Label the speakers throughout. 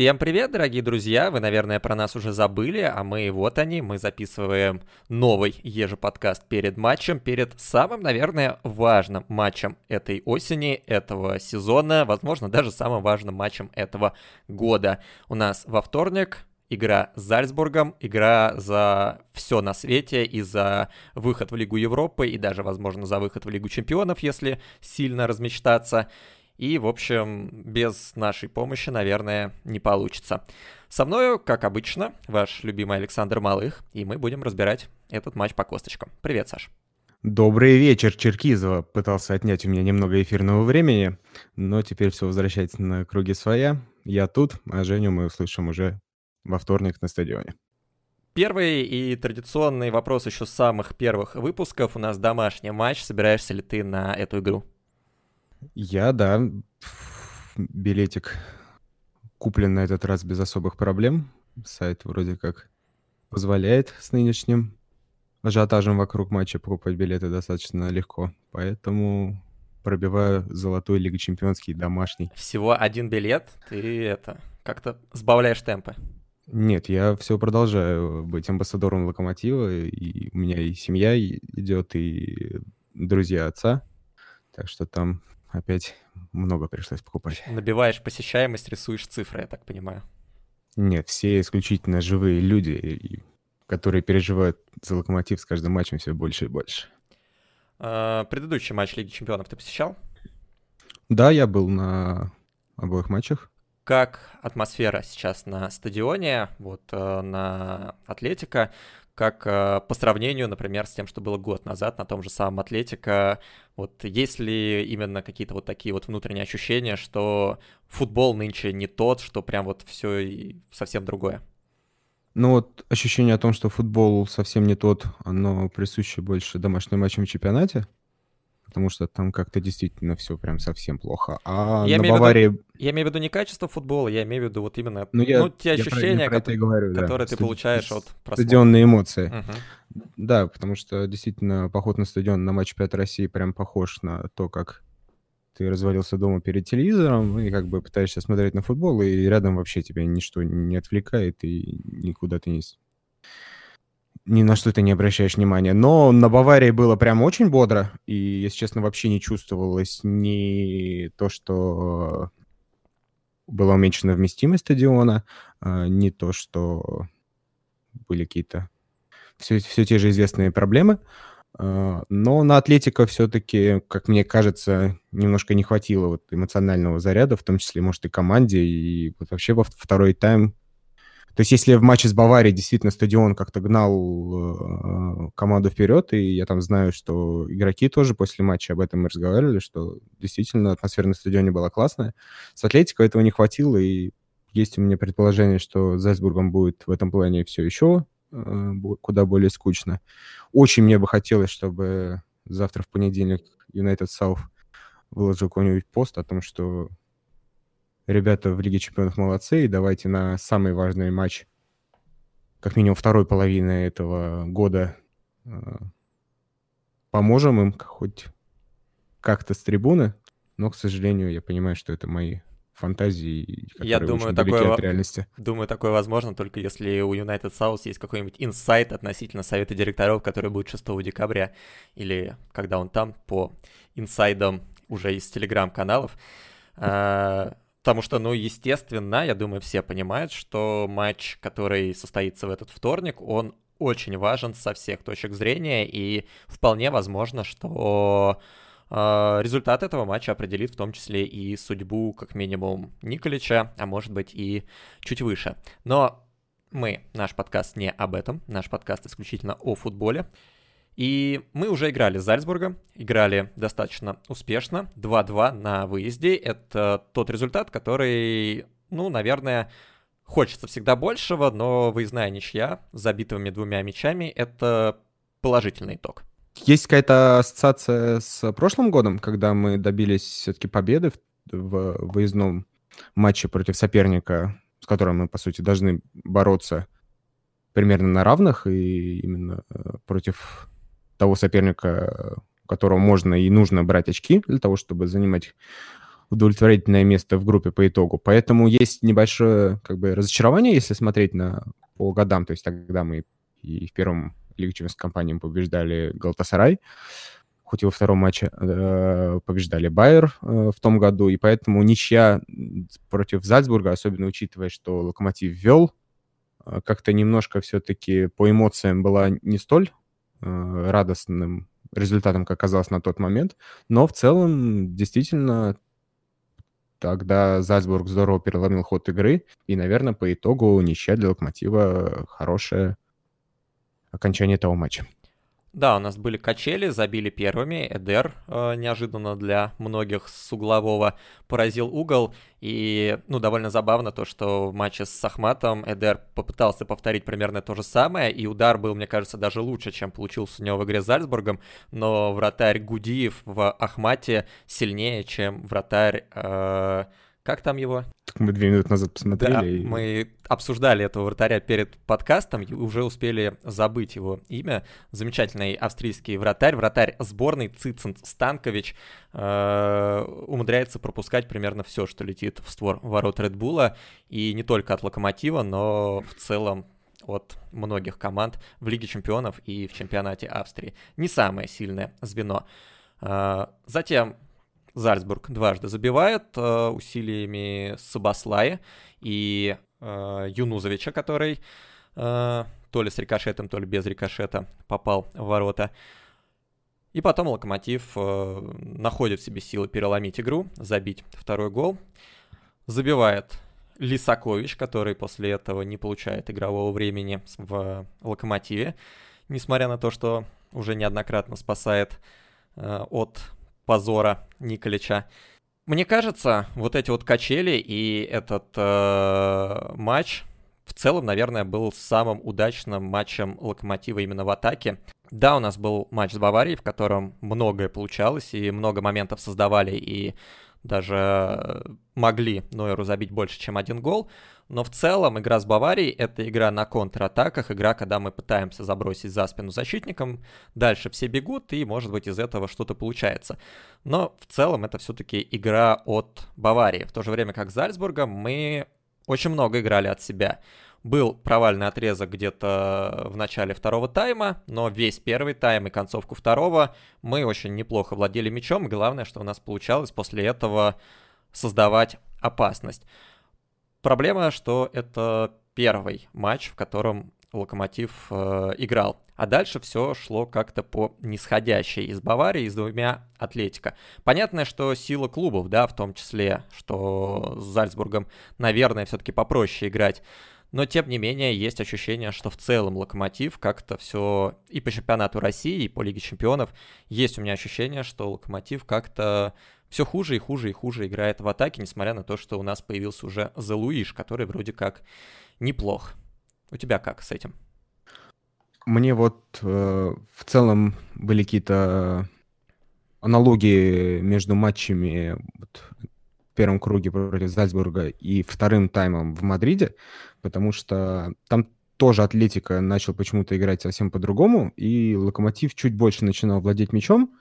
Speaker 1: Всем привет, дорогие друзья! Вы, наверное, про нас уже забыли, а мы вот они. Мы записываем новый ежеподкаст перед матчем, перед самым, наверное, важным матчем этой осени, этого сезона, возможно, даже самым важным матчем этого года. У нас во вторник игра с Зальцбургом, игра за все на свете и за выход в Лигу Европы, и даже, возможно, за выход в Лигу Чемпионов, если сильно размечтаться. И, в общем, без нашей помощи, наверное, не получится. Со мною, как обычно, ваш любимый Александр Малых, и мы будем разбирать этот матч по косточкам. Привет, Саш.
Speaker 2: Добрый вечер, Черкизова. Пытался отнять у меня немного эфирного времени, но теперь все возвращается на круги своя. Я тут, а Женю мы услышим уже во вторник на стадионе.
Speaker 1: Первый и традиционный вопрос еще с самых первых выпусков. У нас домашний матч. Собираешься ли ты на эту игру?
Speaker 2: Я, да, билетик куплен на этот раз без особых проблем. Сайт вроде как позволяет с нынешним ажиотажем вокруг матча покупать билеты достаточно легко. Поэтому пробиваю золотой Лига Чемпионский домашний.
Speaker 1: Всего один билет, ты это как-то сбавляешь темпы.
Speaker 2: Нет, я все продолжаю быть амбассадором Локомотива, и у меня и семья идет, и друзья отца. Так что там опять много пришлось покупать.
Speaker 1: Набиваешь посещаемость, рисуешь цифры, я так понимаю.
Speaker 2: Нет, все исключительно живые люди, которые переживают за локомотив с каждым матчем все больше и больше.
Speaker 1: А, предыдущий матч Лиги Чемпионов ты посещал?
Speaker 2: Да, я был на обоих матчах.
Speaker 1: Как атмосфера сейчас на стадионе, вот э, на Атлетика? Как э, по сравнению, например, с тем, что было год назад на том же самом Атлетика, вот есть ли именно какие-то вот такие вот внутренние ощущения, что футбол нынче не тот, что прям вот все совсем другое?
Speaker 2: Ну вот ощущение о том, что футбол совсем не тот, оно присуще больше домашним матчам в чемпионате потому что там как-то действительно все прям совсем плохо. А я на Баварии...
Speaker 1: Виду, я имею в виду не качество футбола, я имею в виду вот именно ну, я, ну, те ощущения, про, которые, говорю, которые да. ты получаешь от
Speaker 2: просмотра. Стадионные эмоции. Угу. Да, потому что действительно поход на стадион на матч 5 России прям похож на то, как ты развалился дома перед телевизором и как бы пытаешься смотреть на футбол, и рядом вообще тебя ничто не отвлекает, и никуда ты не ни на что ты не обращаешь внимания. Но на Баварии было прям очень бодро, и, если честно, вообще не чувствовалось ни то, что была уменьшена вместимость стадиона, а, ни то, что были какие-то все, все те же известные проблемы. А, но на Атлетика все-таки, как мне кажется, немножко не хватило вот эмоционального заряда, в том числе, может, и команде. И вот вообще во второй тайм то есть если в матче с Баварией действительно стадион как-то гнал э, команду вперед, и я там знаю, что игроки тоже после матча об этом и разговаривали, что действительно атмосфера на стадионе была классная. С Атлетико этого не хватило, и есть у меня предположение, что с Зальцбургом будет в этом плане все еще э, куда более скучно. Очень мне бы хотелось, чтобы завтра в понедельник United South выложил какой-нибудь пост о том, что ребята в Лиге Чемпионов молодцы, и давайте на самый важный матч, как минимум второй половины этого года, э, поможем им хоть как-то с трибуны, но, к сожалению, я понимаю, что это мои фантазии, которые я думаю, такое, от реальности.
Speaker 1: Думаю, такое возможно только если у United South есть какой-нибудь инсайт относительно совета директоров, который будет 6 декабря, или когда он там по инсайдам уже из телеграм-каналов. А, Потому что, ну, естественно, я думаю, все понимают, что матч, который состоится в этот вторник, он очень важен со всех точек зрения, и вполне возможно, что э, результат этого матча определит в том числе и судьбу, как минимум, Николича, а может быть и чуть выше. Но мы, наш подкаст не об этом, наш подкаст исключительно о футболе. И мы уже играли с Зальцбургом, играли достаточно успешно, 2-2 на выезде. Это тот результат, который, ну, наверное, хочется всегда большего, но выездная ничья с забитыми двумя мячами — это положительный итог.
Speaker 2: Есть какая-то ассоциация с прошлым годом, когда мы добились все-таки победы в, выездном матче против соперника, с которым мы, по сути, должны бороться примерно на равных, и именно э, против того соперника, которого можно и нужно брать очки для того, чтобы занимать удовлетворительное место в группе по итогу. Поэтому есть небольшое как бы разочарование, если смотреть на по годам. То есть тогда мы и в первом Лиге Чемпионов компании побеждали Галтасарай, хоть и во втором матче э, побеждали Байер э, в том году, и поэтому ничья против Зальцбурга, особенно учитывая, что Локомотив вел, э, как-то немножко все-таки по эмоциям была не столь радостным результатом, как оказалось на тот момент, но в целом действительно тогда Зальцбург здорово переломил ход игры, и, наверное, по итогу ничья для Локомотива хорошее окончание этого матча.
Speaker 1: Да, у нас были качели, забили первыми. Эдер э, неожиданно для многих с углового поразил угол. И, ну, довольно забавно то, что в матче с Ахматом Эдер попытался повторить примерно то же самое. И удар был, мне кажется, даже лучше, чем получился у него в игре с Зальцбургом. Но вратарь Гудиев в Ахмате сильнее, чем вратарь... Э, как там его?
Speaker 2: Так мы две минуты назад посмотрели. Да,
Speaker 1: и... мы обсуждали этого вратаря перед подкастом и уже успели забыть его имя. Замечательный австрийский вратарь, вратарь сборной Цицент Станкович э, умудряется пропускать примерно все, что летит в створ ворот Редбула. И не только от Локомотива, но в целом от многих команд в Лиге чемпионов и в чемпионате Австрии. Не самое сильное звено. Э, затем Зальцбург дважды забивает э, усилиями Сабаслая и э, Юнузовича, который э, то ли с рикошетом, то ли без рикошета попал в ворота. И потом Локомотив э, находит в себе силы переломить игру, забить второй гол. Забивает Лисакович, который после этого не получает игрового времени в Локомотиве, несмотря на то, что уже неоднократно спасает э, от позора Николича. Мне кажется, вот эти вот качели и этот э, матч в целом, наверное, был самым удачным матчем Локомотива именно в атаке. Да, у нас был матч с Баварией, в котором многое получалось, и много моментов создавали, и даже могли Нойеру забить больше, чем один гол. Но в целом игра с Баварией — это игра на контратаках, игра, когда мы пытаемся забросить за спину защитникам, дальше все бегут, и, может быть, из этого что-то получается. Но в целом это все-таки игра от Баварии. В то же время, как с Зальцбургом, мы очень много играли от себя. Был провальный отрезок где-то в начале второго тайма, но весь первый тайм и концовку второго мы очень неплохо владели мячом. Главное, что у нас получалось после этого создавать опасность. Проблема, что это первый матч, в котором Локомотив э, играл. А дальше все шло как-то по нисходящей из Баварии с двумя Атлетика. Понятно, что сила клубов, да, в том числе, что с Зальцбургом, наверное, все-таки попроще играть. Но, тем не менее, есть ощущение, что в целом Локомотив как-то все и по чемпионату России, и по Лиге чемпионов есть у меня ощущение, что Локомотив как-то все хуже и хуже и хуже играет в атаке, несмотря на то, что у нас появился уже Залуиш, который вроде как неплох. У тебя как с этим?
Speaker 2: Мне вот э, в целом были какие-то аналогии между матчами вот, в первом круге против Зальцбурга и вторым таймом в Мадриде, потому что там тоже Атлетика начал почему-то играть совсем по-другому, и Локомотив чуть больше начинал владеть мячом,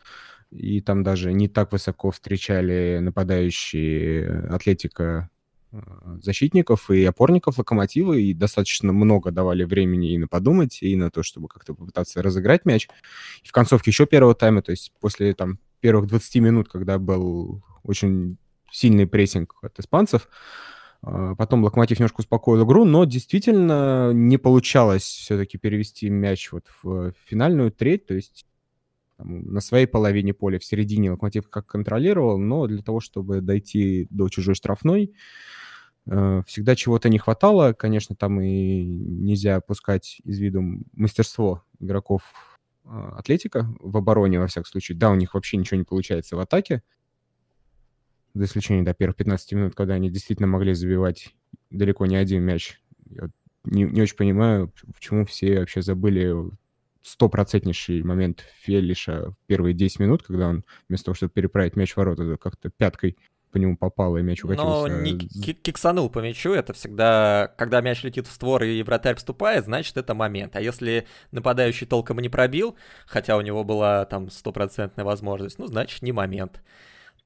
Speaker 2: и там даже не так высоко встречали нападающие Атлетика защитников и опорников Локомотива, и достаточно много давали времени и на подумать, и на то, чтобы как-то попытаться разыграть мяч. И в концовке еще первого тайма, то есть после там первых 20 минут, когда был очень сильный прессинг от испанцев, Потом Локомотив немножко успокоил игру, но действительно не получалось все-таки перевести мяч вот в финальную треть. То есть там, на своей половине поля, в середине Локомотив как контролировал, но для того, чтобы дойти до чужой штрафной, э, всегда чего-то не хватало. Конечно, там и нельзя опускать из виду мастерство игроков э, Атлетика в обороне, во всяком случае. Да, у них вообще ничего не получается в атаке, за исключением до первых 15 минут, когда они действительно могли забивать далеко не один мяч. Я не, не очень понимаю, почему все вообще забыли стопроцентнейший момент Фелиша в первые 10 минут, когда он вместо того, чтобы переправить мяч в ворота, как-то пяткой по нему попало, и мяч укатился.
Speaker 1: Но не киксанул по мячу, это всегда, когда мяч летит в створ и вратарь вступает, значит, это момент. А если нападающий толком не пробил, хотя у него была там стопроцентная возможность, ну, значит, не момент.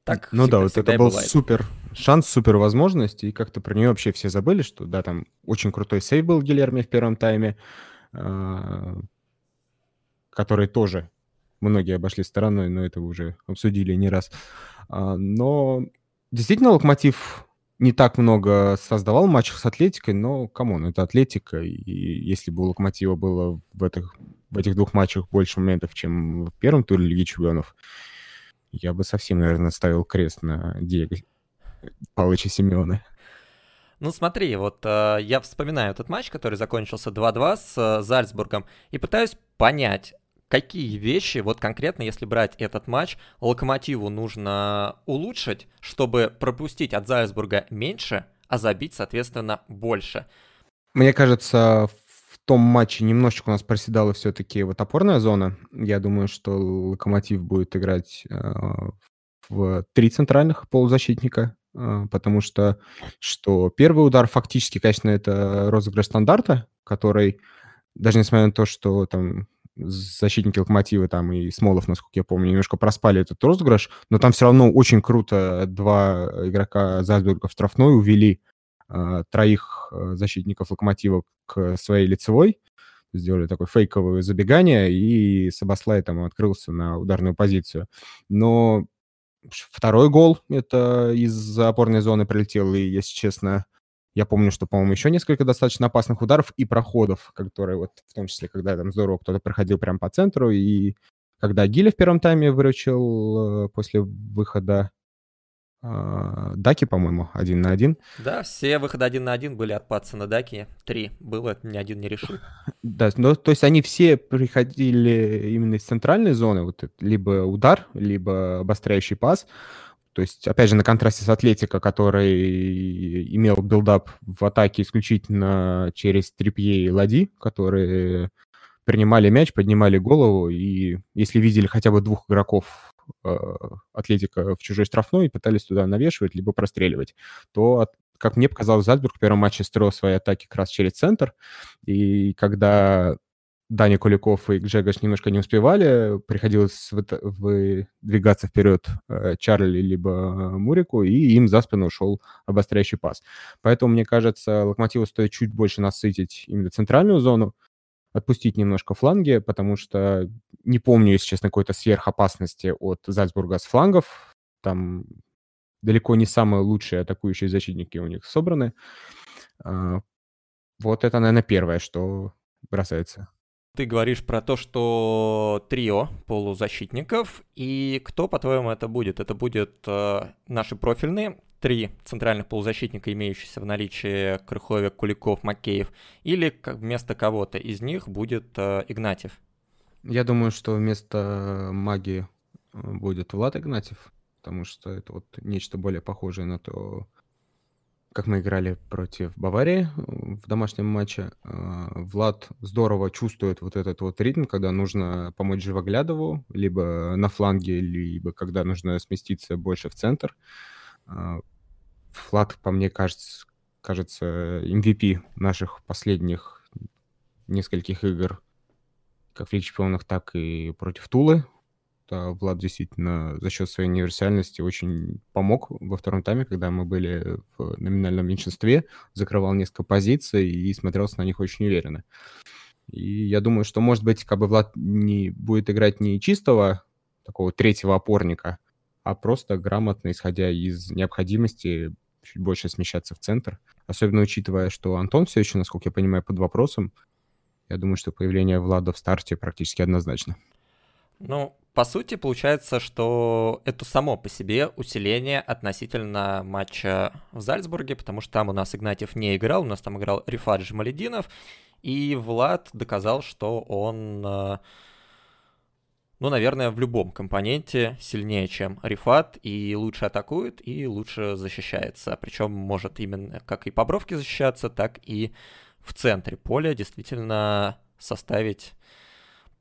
Speaker 1: Так
Speaker 2: ну
Speaker 1: всегда,
Speaker 2: да, вот это был бывает. супер шанс, супер возможность, и как-то про нее вообще все забыли, что да, там очень крутой сейв был Гильерми в первом тайме, а, который тоже многие обошли стороной, но это уже обсудили не раз. А, но действительно Локомотив не так много создавал матчах с Атлетикой, но, come on, это Атлетика, и если бы у Локомотива было в этих, в этих двух матчах больше моментов, чем в первом туре Лиги Чемпионов, я бы совсем, наверное, ставил крест на Диего Павловича Симеона.
Speaker 1: Ну смотри, вот э, я вспоминаю этот матч, который закончился 2-2 с э, Зальцбургом, и пытаюсь понять, какие вещи, вот конкретно, если брать этот матч, Локомотиву нужно улучшить, чтобы пропустить от Зальцбурга меньше, а забить, соответственно, больше.
Speaker 2: Мне кажется, том матче немножечко у нас проседала все-таки вот опорная зона. Я думаю, что Локомотив будет играть э, в три центральных полузащитника, э, потому что, что первый удар фактически, конечно, это розыгрыш стандарта, который, даже несмотря на то, что там защитники Локомотива там и Смолов, насколько я помню, немножко проспали этот розыгрыш, но там все равно очень круто два игрока Зальцбурга в штрафной увели троих э, защитников Локомотива к своей лицевой, сделали такое фейковое забегание, и Сабаслай там открылся на ударную позицию. Но второй гол это из опорной зоны прилетел, и, если честно, я помню, что, по-моему, еще несколько достаточно опасных ударов и проходов, которые вот, в том числе, когда там здорово кто-то проходил прямо по центру, и когда Гиля в первом тайме выручил э, после выхода Даки, по-моему, один на один.
Speaker 1: Да, все выходы один на один были от Патсона Даки. Три было, ни один не решил.
Speaker 2: Да, ну, то есть они все приходили именно из центральной зоны, вот либо удар, либо обостряющий пас. То есть, опять же, на контрасте с Атлетико, который имел build-up в атаке исключительно через Трипье и Лоди, которые принимали мяч, поднимали голову, и если видели хотя бы двух игроков Атлетика в чужой штрафной и пытались туда навешивать, либо простреливать, то, как мне показалось, Зальцбург в первом матче строил свои атаки как раз через центр, и когда Даня Куликов и Гжегош немножко не успевали, приходилось выдвигаться вперед э, Чарли либо Мурило, и им за спину ушел обостряющий пас. Поэтому, мне кажется, Локомотиву стоит чуть больше насытить именно центральную зону, отпустить немножко фланги, потому что не помню, если честно, какой-то сверхопасности от Зальцбурга с флангов. Там далеко не самые лучшие атакующие защитники у них собраны. А, вот это, наверное, первое, что бросается.
Speaker 1: Ты говоришь про то, что трио полузащитников, и кто, по-твоему, это будет? Это будет э, наши профильные, три центральных полузащитника, имеющиеся в наличии Крыховик, Куликов, Макеев, или вместо кого-то из них будет э, Игнатьев?
Speaker 2: Я думаю, что вместо Маги э, будет Влад Игнатьев, потому что это вот нечто более похожее на то, как мы играли против Баварии в домашнем матче. Влад здорово чувствует вот этот вот ритм, когда нужно помочь Живоглядову, либо на фланге, либо когда нужно сместиться больше в центр. Влад, по мне, кажется, кажется MVP наших последних нескольких игр, как в Лиге Чемпионов, так и против Тулы что Влад действительно за счет своей универсальности очень помог во втором тайме, когда мы были в номинальном меньшинстве, закрывал несколько позиций и смотрелся на них очень уверенно. И я думаю, что, может быть, как бы Влад не будет играть не чистого такого третьего опорника, а просто грамотно, исходя из необходимости чуть больше смещаться в центр. Особенно учитывая, что Антон все еще, насколько я понимаю, под вопросом. Я думаю, что появление Влада в старте практически однозначно.
Speaker 1: Ну, по сути, получается, что это само по себе усиление относительно матча в Зальцбурге, потому что там у нас Игнатьев не играл, у нас там играл Рифат Джамалединов, и Влад доказал, что он, э, ну, наверное, в любом компоненте сильнее, чем Рифат, и лучше атакует, и лучше защищается. Причем может именно как и по бровке защищаться, так и в центре поля действительно составить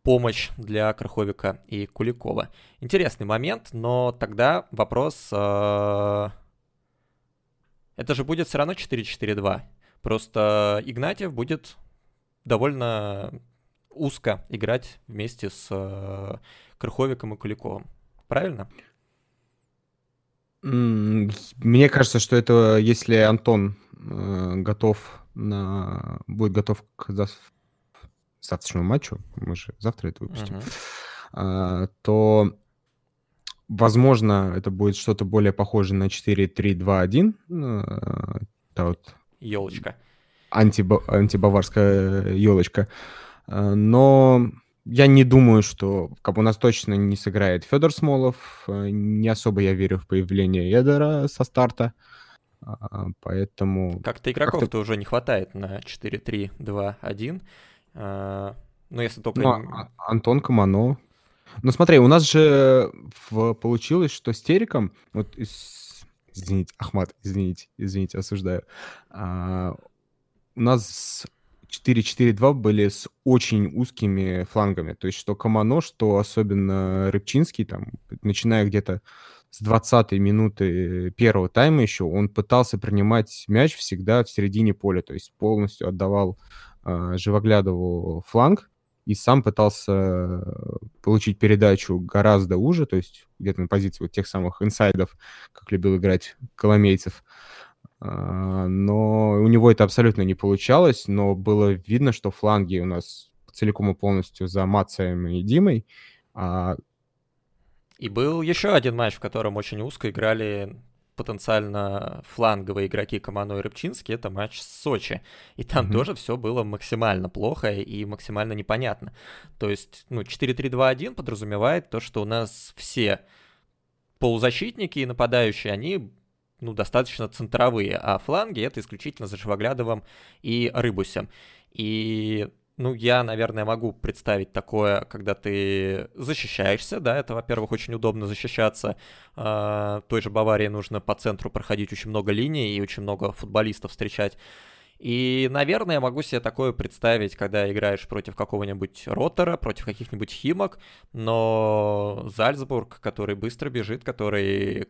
Speaker 1: помощь для Краховика и Куликова. Интересный момент, но тогда вопрос... Э, это же будет все равно 4-4-2. Просто Игнатьев будет довольно узко играть вместе с э, Краховиком и Куликовым. Правильно?
Speaker 2: Мне кажется, что это если Антон э, готов на будет готов к зав... завтрашнему матчу, мы же завтра это выпустим, uh-huh. э, то возможно это будет что-то более похожее на 4-3-2-1. Э, это вот
Speaker 1: елочка.
Speaker 2: Антиба- антибаварская елочка. Э, но я не думаю, что как у нас точно не сыграет Федор Смолов. Э, не особо я верю в появление Эдера со старта. А, поэтому...
Speaker 1: Как-то игроков-то как уже не хватает на 4-3-2-1. А, ну, если только... Ну,
Speaker 2: а, Антон Камано. Ну, смотри, у нас же в... получилось, что с Териком... Вот, извините, Ахмат, извините, извините, осуждаю. А, у нас 4-4-2 были с очень узкими флангами. То есть что Камано, что особенно Рыбчинский, там, начиная где-то с 20-й минуты первого тайма еще, он пытался принимать мяч всегда в середине поля, то есть полностью отдавал э, Живоглядову фланг и сам пытался получить передачу гораздо уже, то есть где-то на позиции вот тех самых инсайдов, как любил играть Коломейцев. А, но у него это абсолютно не получалось, но было видно, что фланги у нас целиком и полностью за Мацием и Димой. А...
Speaker 1: И был еще один матч, в котором очень узко играли потенциально фланговые игроки Камано и Рыбчинский, это матч с Сочи. И там mm-hmm. тоже все было максимально плохо и максимально непонятно. То есть, ну, 4-3-2-1 подразумевает то, что у нас все полузащитники и нападающие, они ну, достаточно центровые, а фланги это исключительно за Живоглядовым и Рыбусем. И ну, я, наверное, могу представить такое, когда ты защищаешься, да, это, во-первых, очень удобно защищаться. Э, той же Баварии нужно по центру проходить очень много линий и очень много футболистов встречать. И, наверное, я могу себе такое представить, когда играешь против какого-нибудь Роттера, против каких-нибудь Химок, но Зальцбург, который быстро бежит, который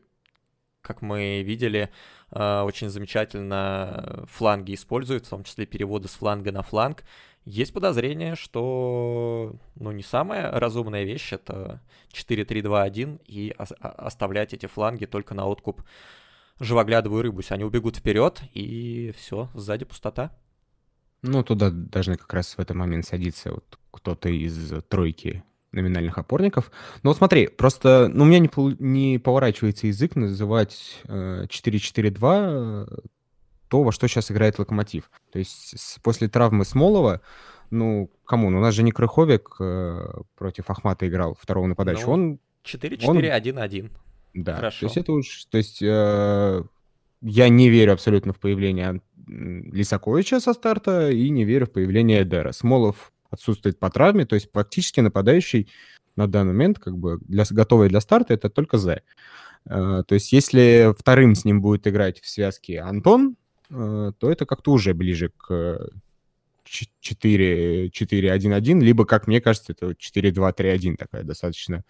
Speaker 1: как мы видели, э, очень замечательно фланги используют, в том числе переводы с фланга на фланг. Есть подозрение, что ну, не самая разумная вещь это 4-3-2-1 и оставлять эти фланги только на откуп живоглядовую рыбусь. Они убегут вперед, и все, сзади пустота.
Speaker 2: Ну, туда должны как раз в этот момент садиться вот кто-то из тройки номинальных опорников. Но вот смотри, просто ну, у меня не, не поворачивается язык называть э, 4-4-2 э, то, во что сейчас играет Локомотив. То есть с, после травмы Смолова, ну, кому? Ну, у нас же не Крыховик э, против Ахмата играл, второго нападающего. Ну, он...
Speaker 1: 4-4-1-1.
Speaker 2: Да, Хорошо. то есть это уж... То есть э, я не верю абсолютно в появление Лисаковича со старта и не верю в появление Эдера. Смолов отсутствует по травме, то есть практически нападающий на данный момент, как бы для, готовый для старта, это только З. Uh, то есть если вторым с ним будет играть в связке Антон, uh, то это как-то уже ближе к 4-1-1, либо, как мне кажется, это 4-2-3-1 такая достаточно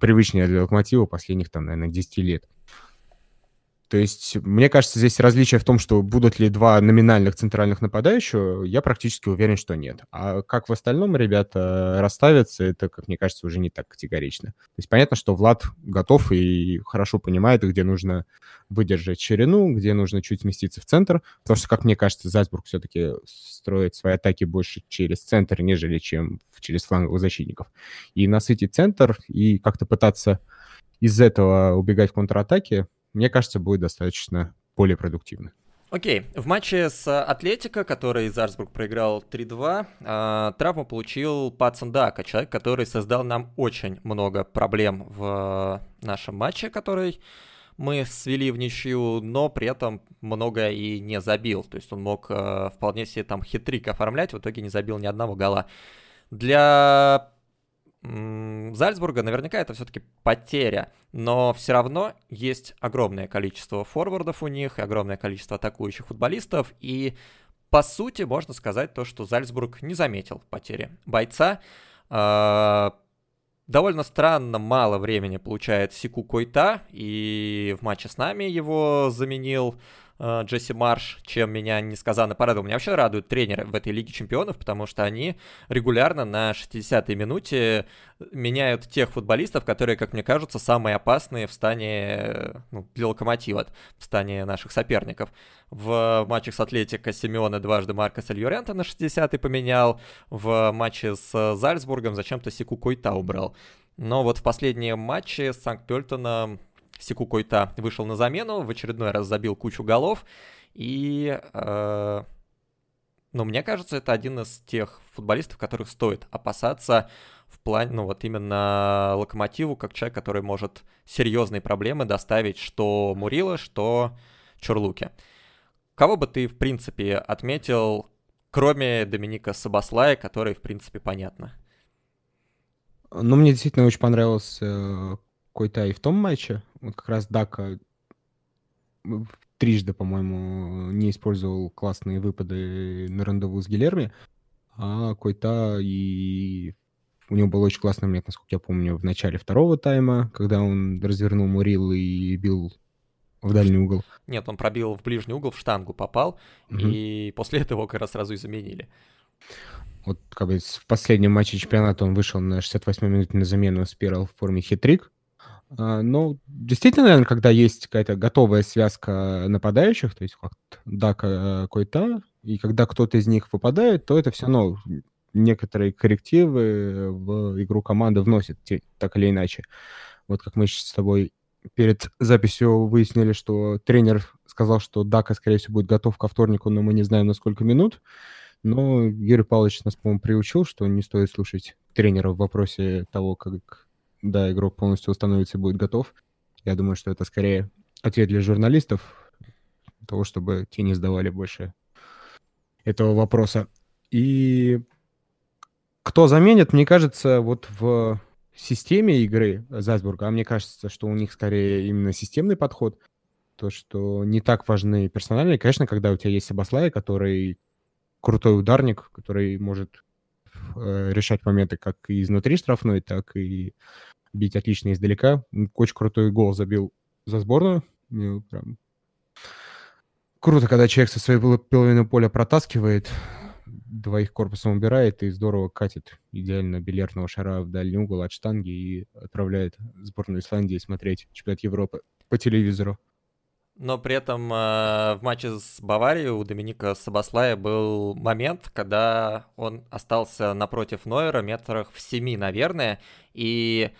Speaker 2: привычная для Локомотива последних, там, наверное, 10 лет. То есть, мне кажется, здесь различие в том, что будут ли два номинальных центральных нападающего, я практически уверен, что нет. А как в остальном ребята расставятся, это, как мне кажется, уже не так категорично. То есть понятно, что Влад готов и хорошо понимает, где нужно выдержать ширину, где нужно чуть сместиться в центр, потому что, как мне кажется, Зальцбург все-таки строит свои атаки больше через центр, нежели чем через фланговых защитников. И насытить центр и как-то пытаться из этого убегать в контратаке, мне кажется, будет достаточно более продуктивно.
Speaker 1: Окей, в матче с Атлетико, который Зарсбург проиграл 3-2, э, травму получил Пацан Дака, человек, который создал нам очень много проблем в нашем матче, который мы свели в ничью, но при этом много и не забил. То есть он мог э, вполне себе там хитрик оформлять, в итоге не забил ни одного гола. Для Зальцбурга наверняка это все-таки потеря, но все равно есть огромное количество форвардов у них, и огромное количество атакующих футболистов, и по сути можно сказать то, что Зальцбург не заметил потери бойца. А, довольно странно мало времени получает Сику Койта, и в матче с нами его заменил Джесси Марш, чем меня несказанно порадовал. Меня вообще радуют тренеры в этой Лиге Чемпионов, потому что они регулярно на 60-й минуте меняют тех футболистов, которые, как мне кажется, самые опасные в стане ну, для Локомотива, в стане наших соперников. В матчах с Атлетико Симеона дважды Марка Сальюрента на 60-й поменял, в матче с Зальцбургом зачем-то Сику Койта убрал. Но вот в последнем матче с Санкт-Пельтоном Сику Койта вышел на замену, в очередной раз забил кучу голов. И, э, ну, мне кажется, это один из тех футболистов, которых стоит опасаться в плане, ну, вот именно Локомотиву, как человек, который может серьезные проблемы доставить что Мурила, что Чурлуке. Кого бы ты, в принципе, отметил, кроме Доминика Сабаслая, который, в принципе, понятно?
Speaker 2: Ну, мне действительно очень понравился э, Койта и в том матче. Вот как раз Дака трижды, по-моему, не использовал классные выпады на рандеву с Гилерми, а Койта и у него был очень классный момент, насколько я помню, в начале второго тайма, когда он развернул Мурил и бил в дальний угол.
Speaker 1: Нет, он пробил в ближний угол, в штангу попал, угу. и после этого как раз сразу и заменили.
Speaker 2: Вот как бы в последнем матче чемпионата он вышел на 68-й минуте на замену, спирал в форме хитрик. А, но действительно, наверное, когда есть какая-то готовая связка нападающих, то есть как Дака Койта, и когда кто-то из них выпадает, то это все равно некоторые коррективы в игру команды вносят, так или иначе. Вот как мы сейчас с тобой перед записью выяснили, что тренер сказал, что Дака, скорее всего, будет готов ко вторнику, но мы не знаем, на сколько минут. Но Юрий Павлович нас, по-моему, приучил, что не стоит слушать тренера в вопросе того, как да, игрок полностью установится и будет готов. Я думаю, что это скорее ответ для журналистов, того, чтобы те не задавали больше этого вопроса. И кто заменит, мне кажется, вот в системе игры Зальцбурга, а мне кажется, что у них скорее именно системный подход, то, что не так важны персональные. Конечно, когда у тебя есть Сабаслай, который крутой ударник, который может решать моменты как изнутри штрафной, так и бить отлично издалека. Очень крутой гол забил за сборную. Мне прям круто, когда человек со своей половины поля протаскивает, двоих корпусом убирает и здорово катит идеально бильярдного шара в дальний угол от штанги и отправляет сборную Исландии смотреть чемпионат Европы по телевизору.
Speaker 1: Но при этом э, в матче с Баварией у Доминика Сабаслая был момент, когда он остался напротив Нойера метрах в семи, наверное, и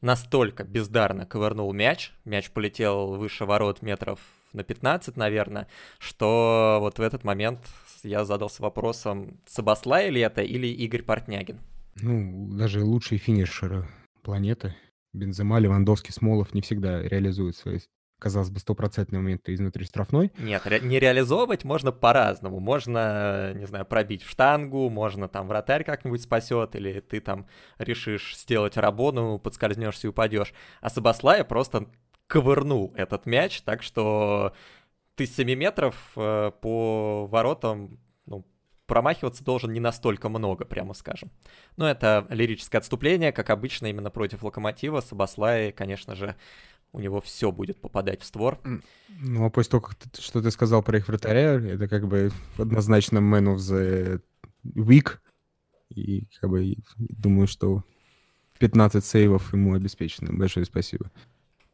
Speaker 1: настолько бездарно ковырнул мяч, мяч полетел выше ворот метров на 15, наверное, что вот в этот момент я задался вопросом, Сабаслай ли это или Игорь Портнягин?
Speaker 2: Ну, даже лучшие финишеры планеты, Бензема, Левандовский, Смолов не всегда реализуют свои казалось бы, стопроцентные моменты изнутри штрафной.
Speaker 1: Ре- не реализовывать можно по-разному. Можно, не знаю, пробить в штангу, можно там вратарь как-нибудь спасет, или ты там решишь сделать рабону, подскользнешься и упадешь. А Сабаслая просто ковырнул этот мяч, так что ты с 7 метров э, по воротам ну, промахиваться должен не настолько много, прямо скажем. Но это лирическое отступление, как обычно, именно против Локомотива. Сабаслай, конечно же, у него все будет попадать в створ.
Speaker 2: Ну, а после того, как ты, что ты сказал про их вратаря, это как бы однозначно man of the week. И как бы думаю, что 15 сейвов ему обеспечены. Большое спасибо.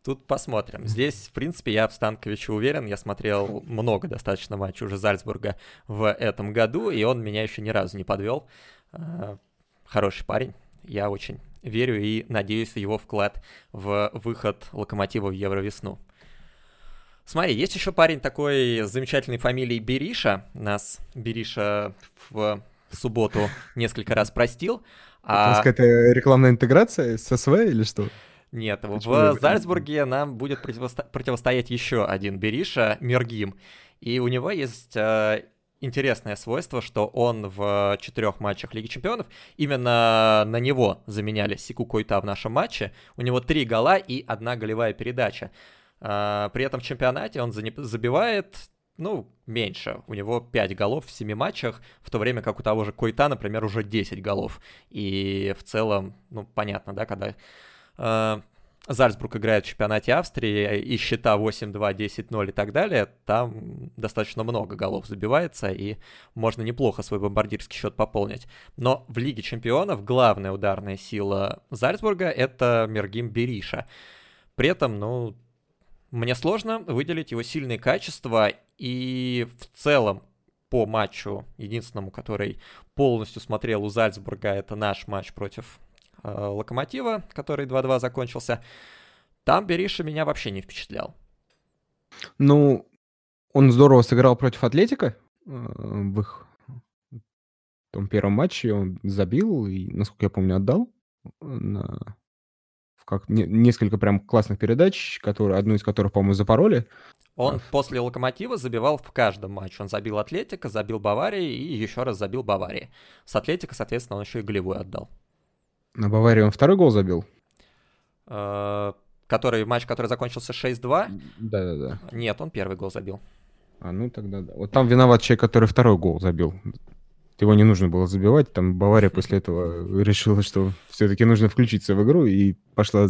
Speaker 1: Тут посмотрим. Здесь, в принципе, я в Станковиче уверен. Я смотрел много достаточно матчей уже Зальцбурга в этом году, и он меня еще ни разу не подвел. А, хороший парень. Я очень верю и надеюсь в его вклад в выход Локомотива в Евровесну. Смотри, есть еще парень такой с замечательной фамилией Бериша. Нас Бериша в субботу несколько раз простил.
Speaker 2: А... Это какая-то рекламная интеграция с СВ или что?
Speaker 1: Нет, Почему в Зальцбурге нам будет противосто... противостоять еще один Бериша, Мергим. И у него есть э, интересное свойство, что он в четырех матчах Лиги Чемпионов, именно на него заменяли Сику Койта в нашем матче. У него три гола и одна голевая передача. А, при этом в чемпионате он забивает, ну, меньше. У него 5 голов в 7 матчах, в то время как у того же Койта, например, уже 10 голов. И в целом, ну, понятно, да, когда... Зальцбург играет в чемпионате Австрии, и счета 8-2, 10-0 и так далее, там достаточно много голов забивается, и можно неплохо свой бомбардирский счет пополнить. Но в Лиге чемпионов главная ударная сила Зальцбурга — это Мергим Бериша. При этом, ну, мне сложно выделить его сильные качества, и в целом по матчу, единственному, который полностью смотрел у Зальцбурга, это наш матч против Локомотива, который 2-2 закончился. Там Бериша меня вообще не впечатлял.
Speaker 2: Ну, он здорово сыграл против Атлетика э, в их том первом матче. Он забил и, насколько я помню, отдал на как не, несколько прям классных передач, которые, одну из которых, по-моему, запороли.
Speaker 1: Он после Локомотива забивал в каждом матче. Он забил Атлетика, забил Баварии и еще раз забил Баварии. С Атлетика, соответственно, он еще и голевой отдал.
Speaker 2: На Баварии он второй гол забил?
Speaker 1: Э, который матч, который закончился 6-2?
Speaker 2: Да-да-да.
Speaker 1: Нет, он первый гол забил.
Speaker 2: А, ну тогда да. Вот там виноват человек, который второй гол забил его не нужно было забивать. Там Бавария после этого решила, что все-таки нужно включиться в игру и пошла,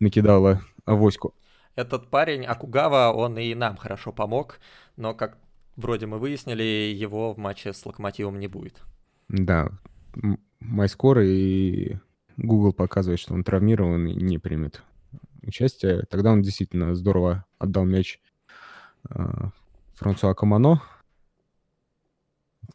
Speaker 2: накидала авоську.
Speaker 1: Этот парень, Акугава, он и нам хорошо помог, но, как вроде мы выяснили, его в матче с Локомотивом не будет.
Speaker 2: Да, Майскор и Google показывает, что он травмирован и не примет участие. Тогда он действительно здорово отдал мяч э, Франсуа Камано,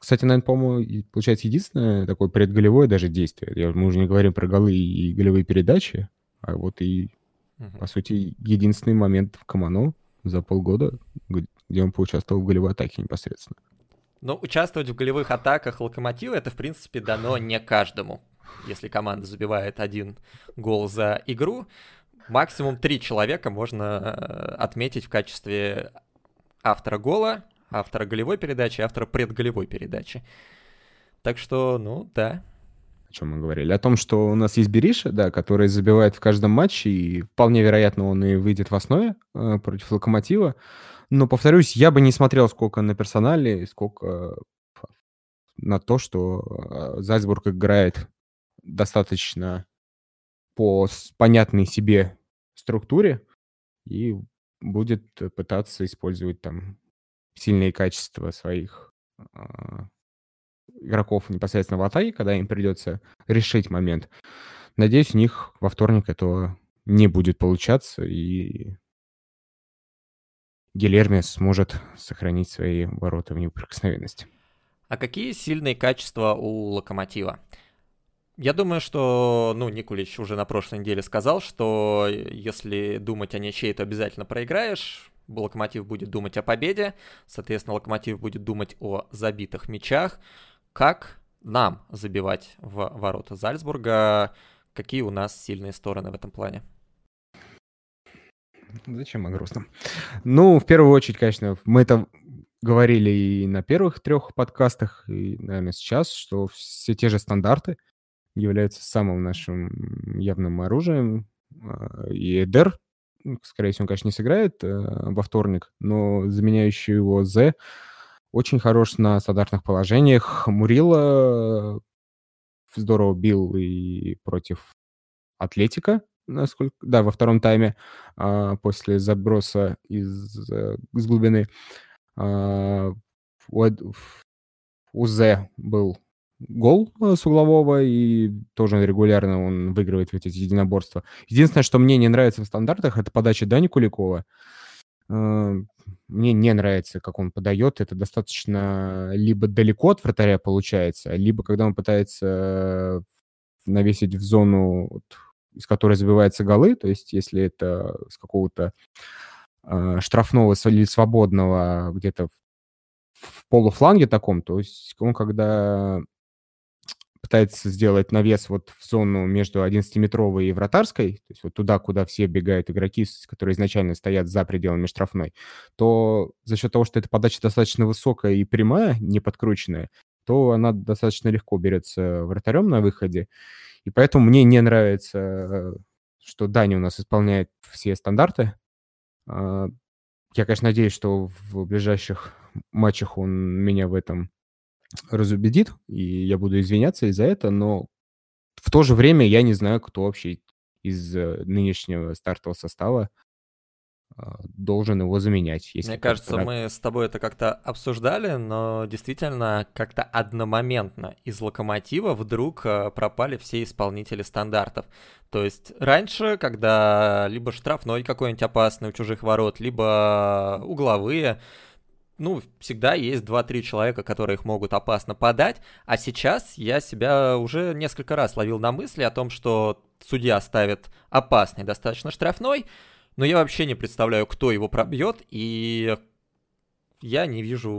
Speaker 2: кстати, наверное, по-моему, получается единственное такое предголевое даже действие. Я, мы уже не говорим про голы и голевые передачи, а вот и, угу. по сути, единственный момент в Камано за полгода, где он поучаствовал в голевой атаке непосредственно.
Speaker 1: Ну, участвовать в голевых атаках Локомотива это, в принципе, дано не каждому. Если команда забивает один гол за игру, максимум три человека можно э, отметить в качестве автора гола, автора голевой передачи, автора предголевой передачи. Так что, ну, да.
Speaker 2: О чем мы говорили? О том, что у нас есть Бериша, да, который забивает в каждом матче, и вполне вероятно, он и выйдет в основе э, против Локомотива. Но, повторюсь, я бы не смотрел сколько на персонале, сколько э, на то, что э, Зальцбург играет достаточно по понятной себе структуре и будет пытаться использовать там сильные качества своих а, игроков непосредственно в атаке, когда им придется решить момент. Надеюсь, у них во вторник это не будет получаться, и Гилерми сможет сохранить свои ворота в неприкосновенности.
Speaker 1: А какие сильные качества у Локомотива? Я думаю, что, ну, Никулич уже на прошлой неделе сказал, что если думать о ничьей, то обязательно проиграешь. Локомотив будет думать о победе, соответственно, Локомотив будет думать о забитых мячах. Как нам забивать в ворота Зальцбурга? Какие у нас сильные стороны в этом плане?
Speaker 2: Зачем о грустном? Ну, в первую очередь, конечно, мы это говорили и на первых трех подкастах, и, наверное, сейчас, что все те же стандарты являются самым нашим явным оружием. А, и Эдер скорее всего, он, конечно, не сыграет э, во вторник, но заменяющий его З очень хорош на стандартных положениях. Мурила здорово бил и против Атлетика, насколько... Да, во втором тайме а, после заброса из, э, из глубины. А, у, у З был гол э, с углового, и тоже регулярно он выигрывает эти единоборства. Единственное, что мне не нравится в стандартах, это подача Дани Куликова. Э, мне не нравится, как он подает. Это достаточно либо далеко от вратаря получается, либо когда он пытается навесить в зону, из которой забиваются голы, то есть если это с какого-то э, штрафного или свободного где-то в полуфланге таком, то есть он когда пытается сделать навес вот в зону между 11-метровой и вратарской, то есть вот туда, куда все бегают игроки, которые изначально стоят за пределами штрафной, то за счет того, что эта подача достаточно высокая и прямая, не подкрученная, то она достаточно легко берется вратарем на выходе. И поэтому мне не нравится, что Дани у нас исполняет все стандарты. А, я, конечно, надеюсь, что в ближайших матчах он меня в этом разубедит, и я буду извиняться из-за этого, но в то же время я не знаю, кто вообще из э, нынешнего стартового состава а, должен его заменять.
Speaker 1: Если Мне кажется, когда... мы с тобой это как-то обсуждали, но действительно как-то одномоментно из локомотива вдруг э, пропали все исполнители стандартов. То есть раньше, когда либо штрафной какой-нибудь опасный у чужих ворот, либо угловые, ну, всегда есть 2-3 человека, которые их могут опасно подать, а сейчас я себя уже несколько раз ловил на мысли о том, что судья ставит опасный достаточно штрафной, но я вообще не представляю, кто его пробьет, и я не вижу,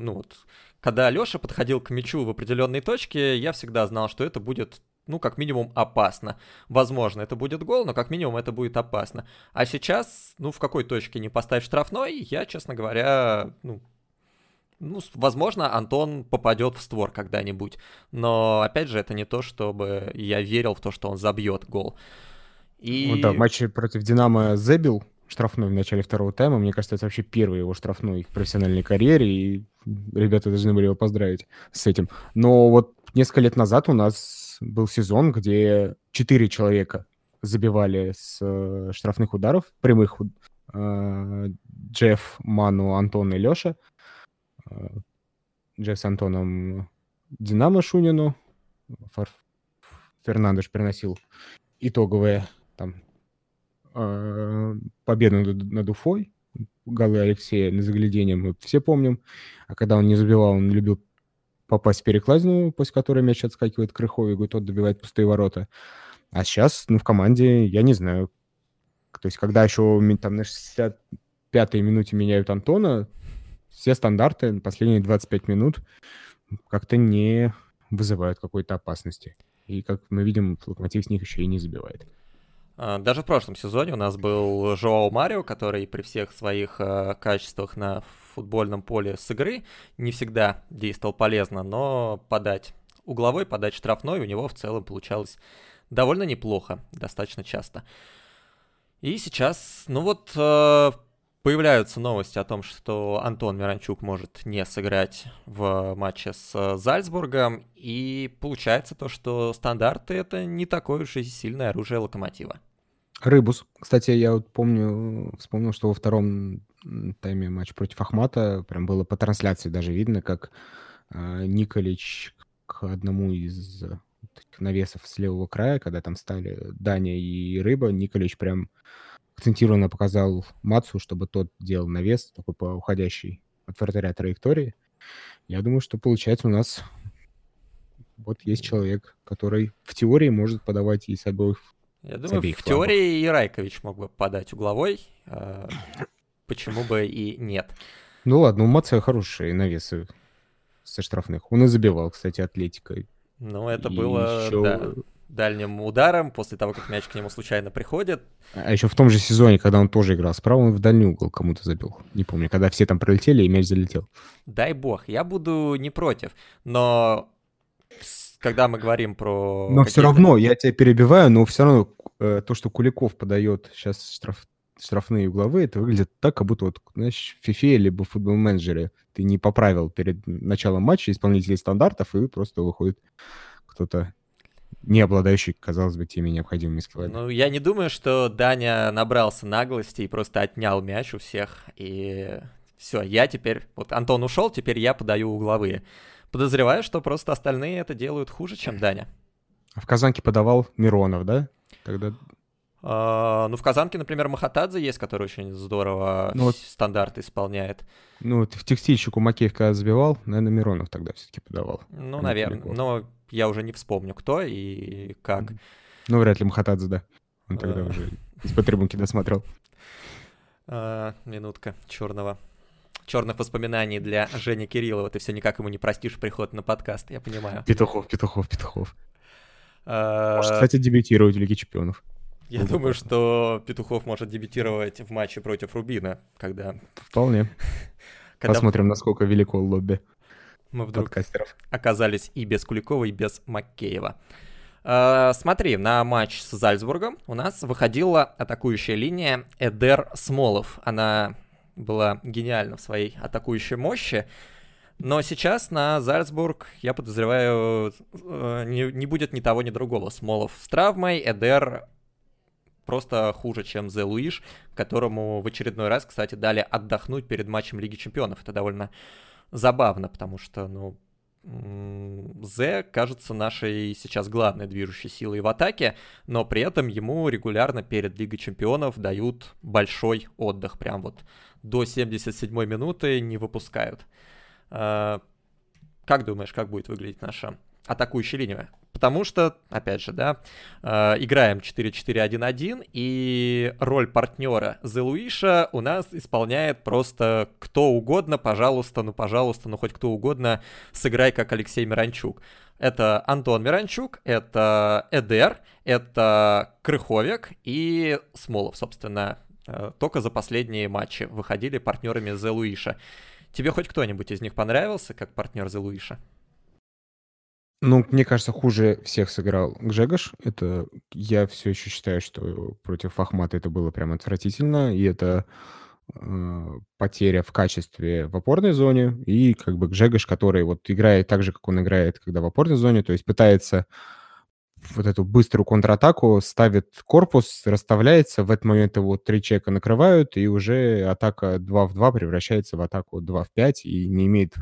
Speaker 1: ну вот, когда Леша подходил к мячу в определенной точке, я всегда знал, что это будет ну, как минимум, опасно. Возможно, это будет гол, но как минимум это будет опасно. А сейчас, ну, в какой точке не поставь штрафной, я, честно говоря, ну, ну, возможно, Антон попадет в створ когда-нибудь. Но, опять же, это не то, чтобы я верил в то, что он забьет гол.
Speaker 2: И... Ну, да, в матче против Динамо забил штрафной в начале второго тайма. Мне кажется, это вообще первый его штрафной в профессиональной карьере, и ребята должны были его поздравить с этим. Но вот несколько лет назад у нас был сезон, где четыре человека забивали с э, штрафных ударов, прямых. Э, Джефф, Ману, Антон и Леша. Э, Джефф с Антоном Динамо Шунину. Фар... Фернандеш приносил итоговые там победу над, над Уфой. Голы Алексея на заглядение мы все помним. А когда он не забивал, он любил попасть в перекладину, после которой мяч отскакивает к Рыховику, и тот добивает пустые ворота. А сейчас, ну, в команде, я не знаю. То есть, когда еще там на 65-й минуте меняют Антона, все стандарты последние 25 минут как-то не вызывают какой-то опасности. И, как мы видим, Локомотив с них еще и не забивает.
Speaker 1: А, даже в прошлом сезоне у нас был Жоао Марио, который при всех своих э, качествах на футбольном поле с игры не всегда действовал полезно, но подать угловой, подать штрафной у него в целом получалось довольно неплохо, достаточно часто. И сейчас, ну вот, э, появляются новости о том, что Антон Миранчук может не сыграть в матче с Зальцбургом, и получается то, что стандарты — это не такое уж и сильное оружие локомотива.
Speaker 2: Рыбус. Кстати, я вот помню, вспомнил, что во втором тайме матч против Ахмата прям было по трансляции даже видно, как э, Николич к одному из навесов с левого края, когда там стали Даня и Рыба, Николич прям акцентированно показал Мацу, чтобы тот делал навес такой по уходящей от вратаря траектории. Я думаю, что получается у нас вот есть человек, который в теории может подавать и с обоих
Speaker 1: я думаю, в теории и Райкович мог бы подать угловой. А, почему бы и нет?
Speaker 2: Ну ладно, у Мация хорошие навесы со штрафных. Он и забивал, кстати, атлетикой.
Speaker 1: Ну, это и было, еще... да, дальним ударом, после того, как мяч к нему случайно приходит.
Speaker 2: А еще в том же сезоне, когда он тоже играл справа, он в дальний угол кому-то забил. Не помню, когда все там пролетели, и мяч залетел.
Speaker 1: Дай бог, я буду не против. Но когда мы говорим про...
Speaker 2: Но все равно, я тебя перебиваю, но все равно э, то, что Куликов подает сейчас штраф, штрафные угловые, это выглядит так, как будто вот, знаешь, в FIFA либо в футбольном менеджере ты не поправил перед началом матча исполнителей стандартов, и просто выходит кто-то не обладающий, казалось бы, теми необходимыми скиллами.
Speaker 1: Ну, я не думаю, что Даня набрался наглости и просто отнял мяч у всех, и все, я теперь... Вот Антон ушел, теперь я подаю угловые. Подозреваю, что просто остальные это делают хуже, чем Даня.
Speaker 2: А в Казанке подавал Миронов, да? Тогда...
Speaker 1: А, ну, в Казанке, например, Махатадзе есть, который очень здорово ну, вот, стандарт исполняет.
Speaker 2: Ну, вот в текстильщику Макеев когда забивал, наверное, Миронов тогда все-таки подавал.
Speaker 1: Ну, наверное. Но я уже не вспомню, кто и как.
Speaker 2: Ну, вряд ли Махатадзе, да. Он тогда а. уже из-под трибунки досмотрел.
Speaker 1: А, минутка черного черных воспоминаний для Жени Кириллова. Ты все никак ему не простишь приход на подкаст, я понимаю.
Speaker 2: Петухов, Петухов, Петухов. А, может, кстати, дебютировать в Лиге Чемпионов.
Speaker 1: Я думаю, что Петухов может дебютировать в матче против Рубина, когда...
Speaker 2: Вполне. Когда... Посмотрим, насколько велико лобби
Speaker 1: мы вдруг подкастеров. оказались и без Куликова, и без Маккеева. Uh, смотри, на матч с Зальцбургом у нас выходила атакующая линия Эдер Смолов. Она была гениальна в своей атакующей мощи. Но сейчас на Зальцбург, я подозреваю, э, не, не будет ни того, ни другого. Смолов с травмой, Эдер просто хуже, чем The Луиш, которому в очередной раз, кстати, дали отдохнуть перед матчем Лиги Чемпионов. Это довольно забавно, потому что, ну, Зе кажется нашей сейчас главной движущей силой в атаке, но при этом ему регулярно перед Лигой Чемпионов дают большой отдых, прям вот до 77 минуты не выпускают. А, как думаешь, как будет выглядеть наша атакующая линия? Потому что, опять же, да, э, играем 4-4-1-1, и роль партнера Зелуиша у нас исполняет просто кто угодно, пожалуйста, ну, пожалуйста, ну, хоть кто угодно, сыграй как Алексей Миранчук. Это Антон Миранчук, это Эдер, это Крыховик и Смолов, собственно, э, только за последние матчи выходили партнерами Зелуиша. Тебе хоть кто-нибудь из них понравился как партнер Зелуиша?
Speaker 2: Ну, мне кажется, хуже всех сыграл Гжегош. Это я все еще считаю, что против Ахмата это было прям отвратительно, и это э, потеря в качестве в опорной зоне, и как бы Гжегош, который вот играет так же, как он играет, когда в опорной зоне, то есть пытается вот эту быструю контратаку, ставит корпус, расставляется, в этот момент его три человека накрывают, и уже атака 2 в 2 превращается в атаку 2 в 5 и не имеет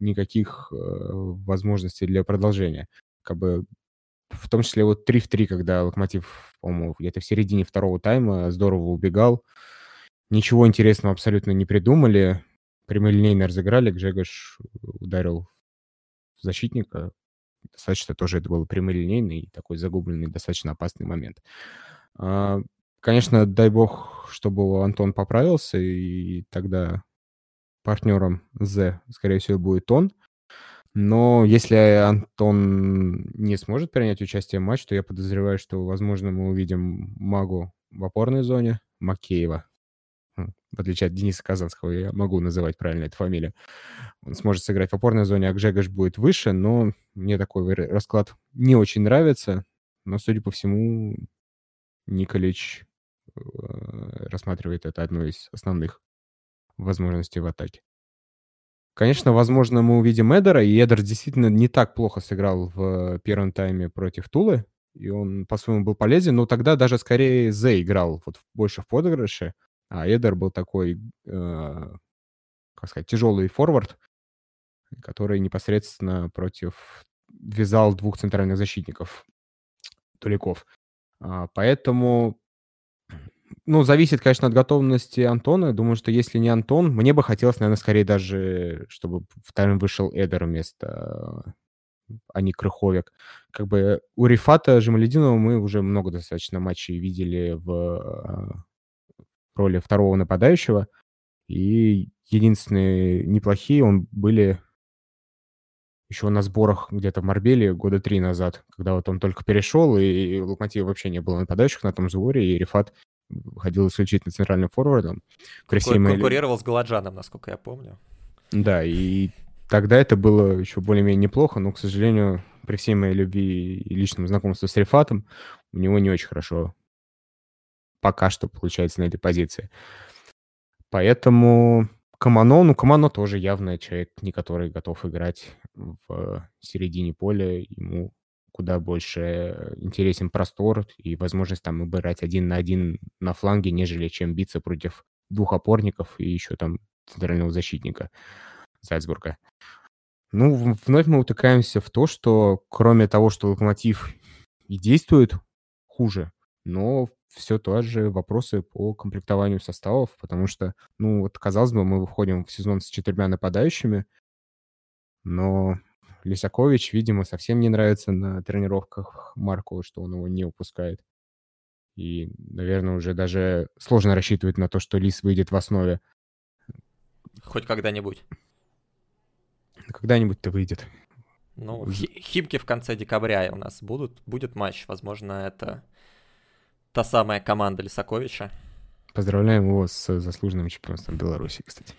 Speaker 2: никаких э, возможностей для продолжения. Как бы в том числе вот 3 в 3, когда Локомотив, по-моему, где-то в середине второго тайма здорово убегал. Ничего интересного абсолютно не придумали. Прямолинейно разыграли, Гжегош ударил защитника. Достаточно тоже это был прямолинейный такой загубленный, достаточно опасный момент. А, конечно, дай бог, чтобы Антон поправился, и тогда партнером З, скорее всего, будет он. Но если Антон не сможет принять участие в матче, то я подозреваю, что, возможно, мы увидим Магу в опорной зоне, Макеева. В отличие от Дениса Казанского, я могу называть правильно эту фамилию. Он сможет сыграть в опорной зоне, а Гжегош будет выше, но мне такой расклад не очень нравится. Но, судя по всему, Николич э, рассматривает это одной из основных возможностей в атаке. Конечно, возможно, мы увидим Эдера, и Эдер действительно не так плохо сыграл в первом тайме против Тулы, и он по-своему был полезен, но тогда даже скорее Зе играл вот больше в подыгрыше, а Эдер был такой, э, как сказать, тяжелый форвард, который непосредственно против вязал двух центральных защитников, Туликов. А, поэтому ну, зависит, конечно, от готовности Антона. Думаю, что если не Антон, мне бы хотелось, наверное, скорее даже, чтобы в тайм вышел Эдер вместо, а не Крыховик. Как бы у Рифата Жемалединова мы уже много достаточно матчей видели в роли второго нападающего. И единственные неплохие он были еще на сборах где-то в Марбеле года три назад, когда вот он только перешел, и Локомотива вообще не было нападающих на том сборе, и Рифат ходил исключительно центральным форвардом.
Speaker 1: Всей Конкурировал с Галаджаном, насколько я помню.
Speaker 2: Да, и тогда это было еще более-менее неплохо, но, к сожалению, при всей моей любви и личному знакомству с Рифатом, у него не очень хорошо пока что получается на этой позиции. Поэтому Камано, ну, Камано тоже явно человек, не который готов играть в середине поля. Ему куда больше интересен простор и возможность там убирать один на один на фланге, нежели чем биться против двух опорников и еще там центрального защитника Зальцбурга. Ну, вновь мы утыкаемся в то, что кроме того, что Локомотив и действует хуже, но все тоже вопросы по комплектованию составов, потому что, ну, вот, казалось бы, мы выходим в сезон с четырьмя нападающими, но Лисакович, видимо, совсем не нравится на тренировках Марку, что он его не упускает. И, наверное, уже даже сложно рассчитывать на то, что Лис выйдет в основе.
Speaker 1: Хоть когда-нибудь.
Speaker 2: Когда-нибудь-то выйдет.
Speaker 1: Ну, Химки в конце декабря у нас будут. Будет матч. Возможно, это та самая команда Лисаковича.
Speaker 2: Поздравляем его с заслуженным чемпионством Беларуси, кстати.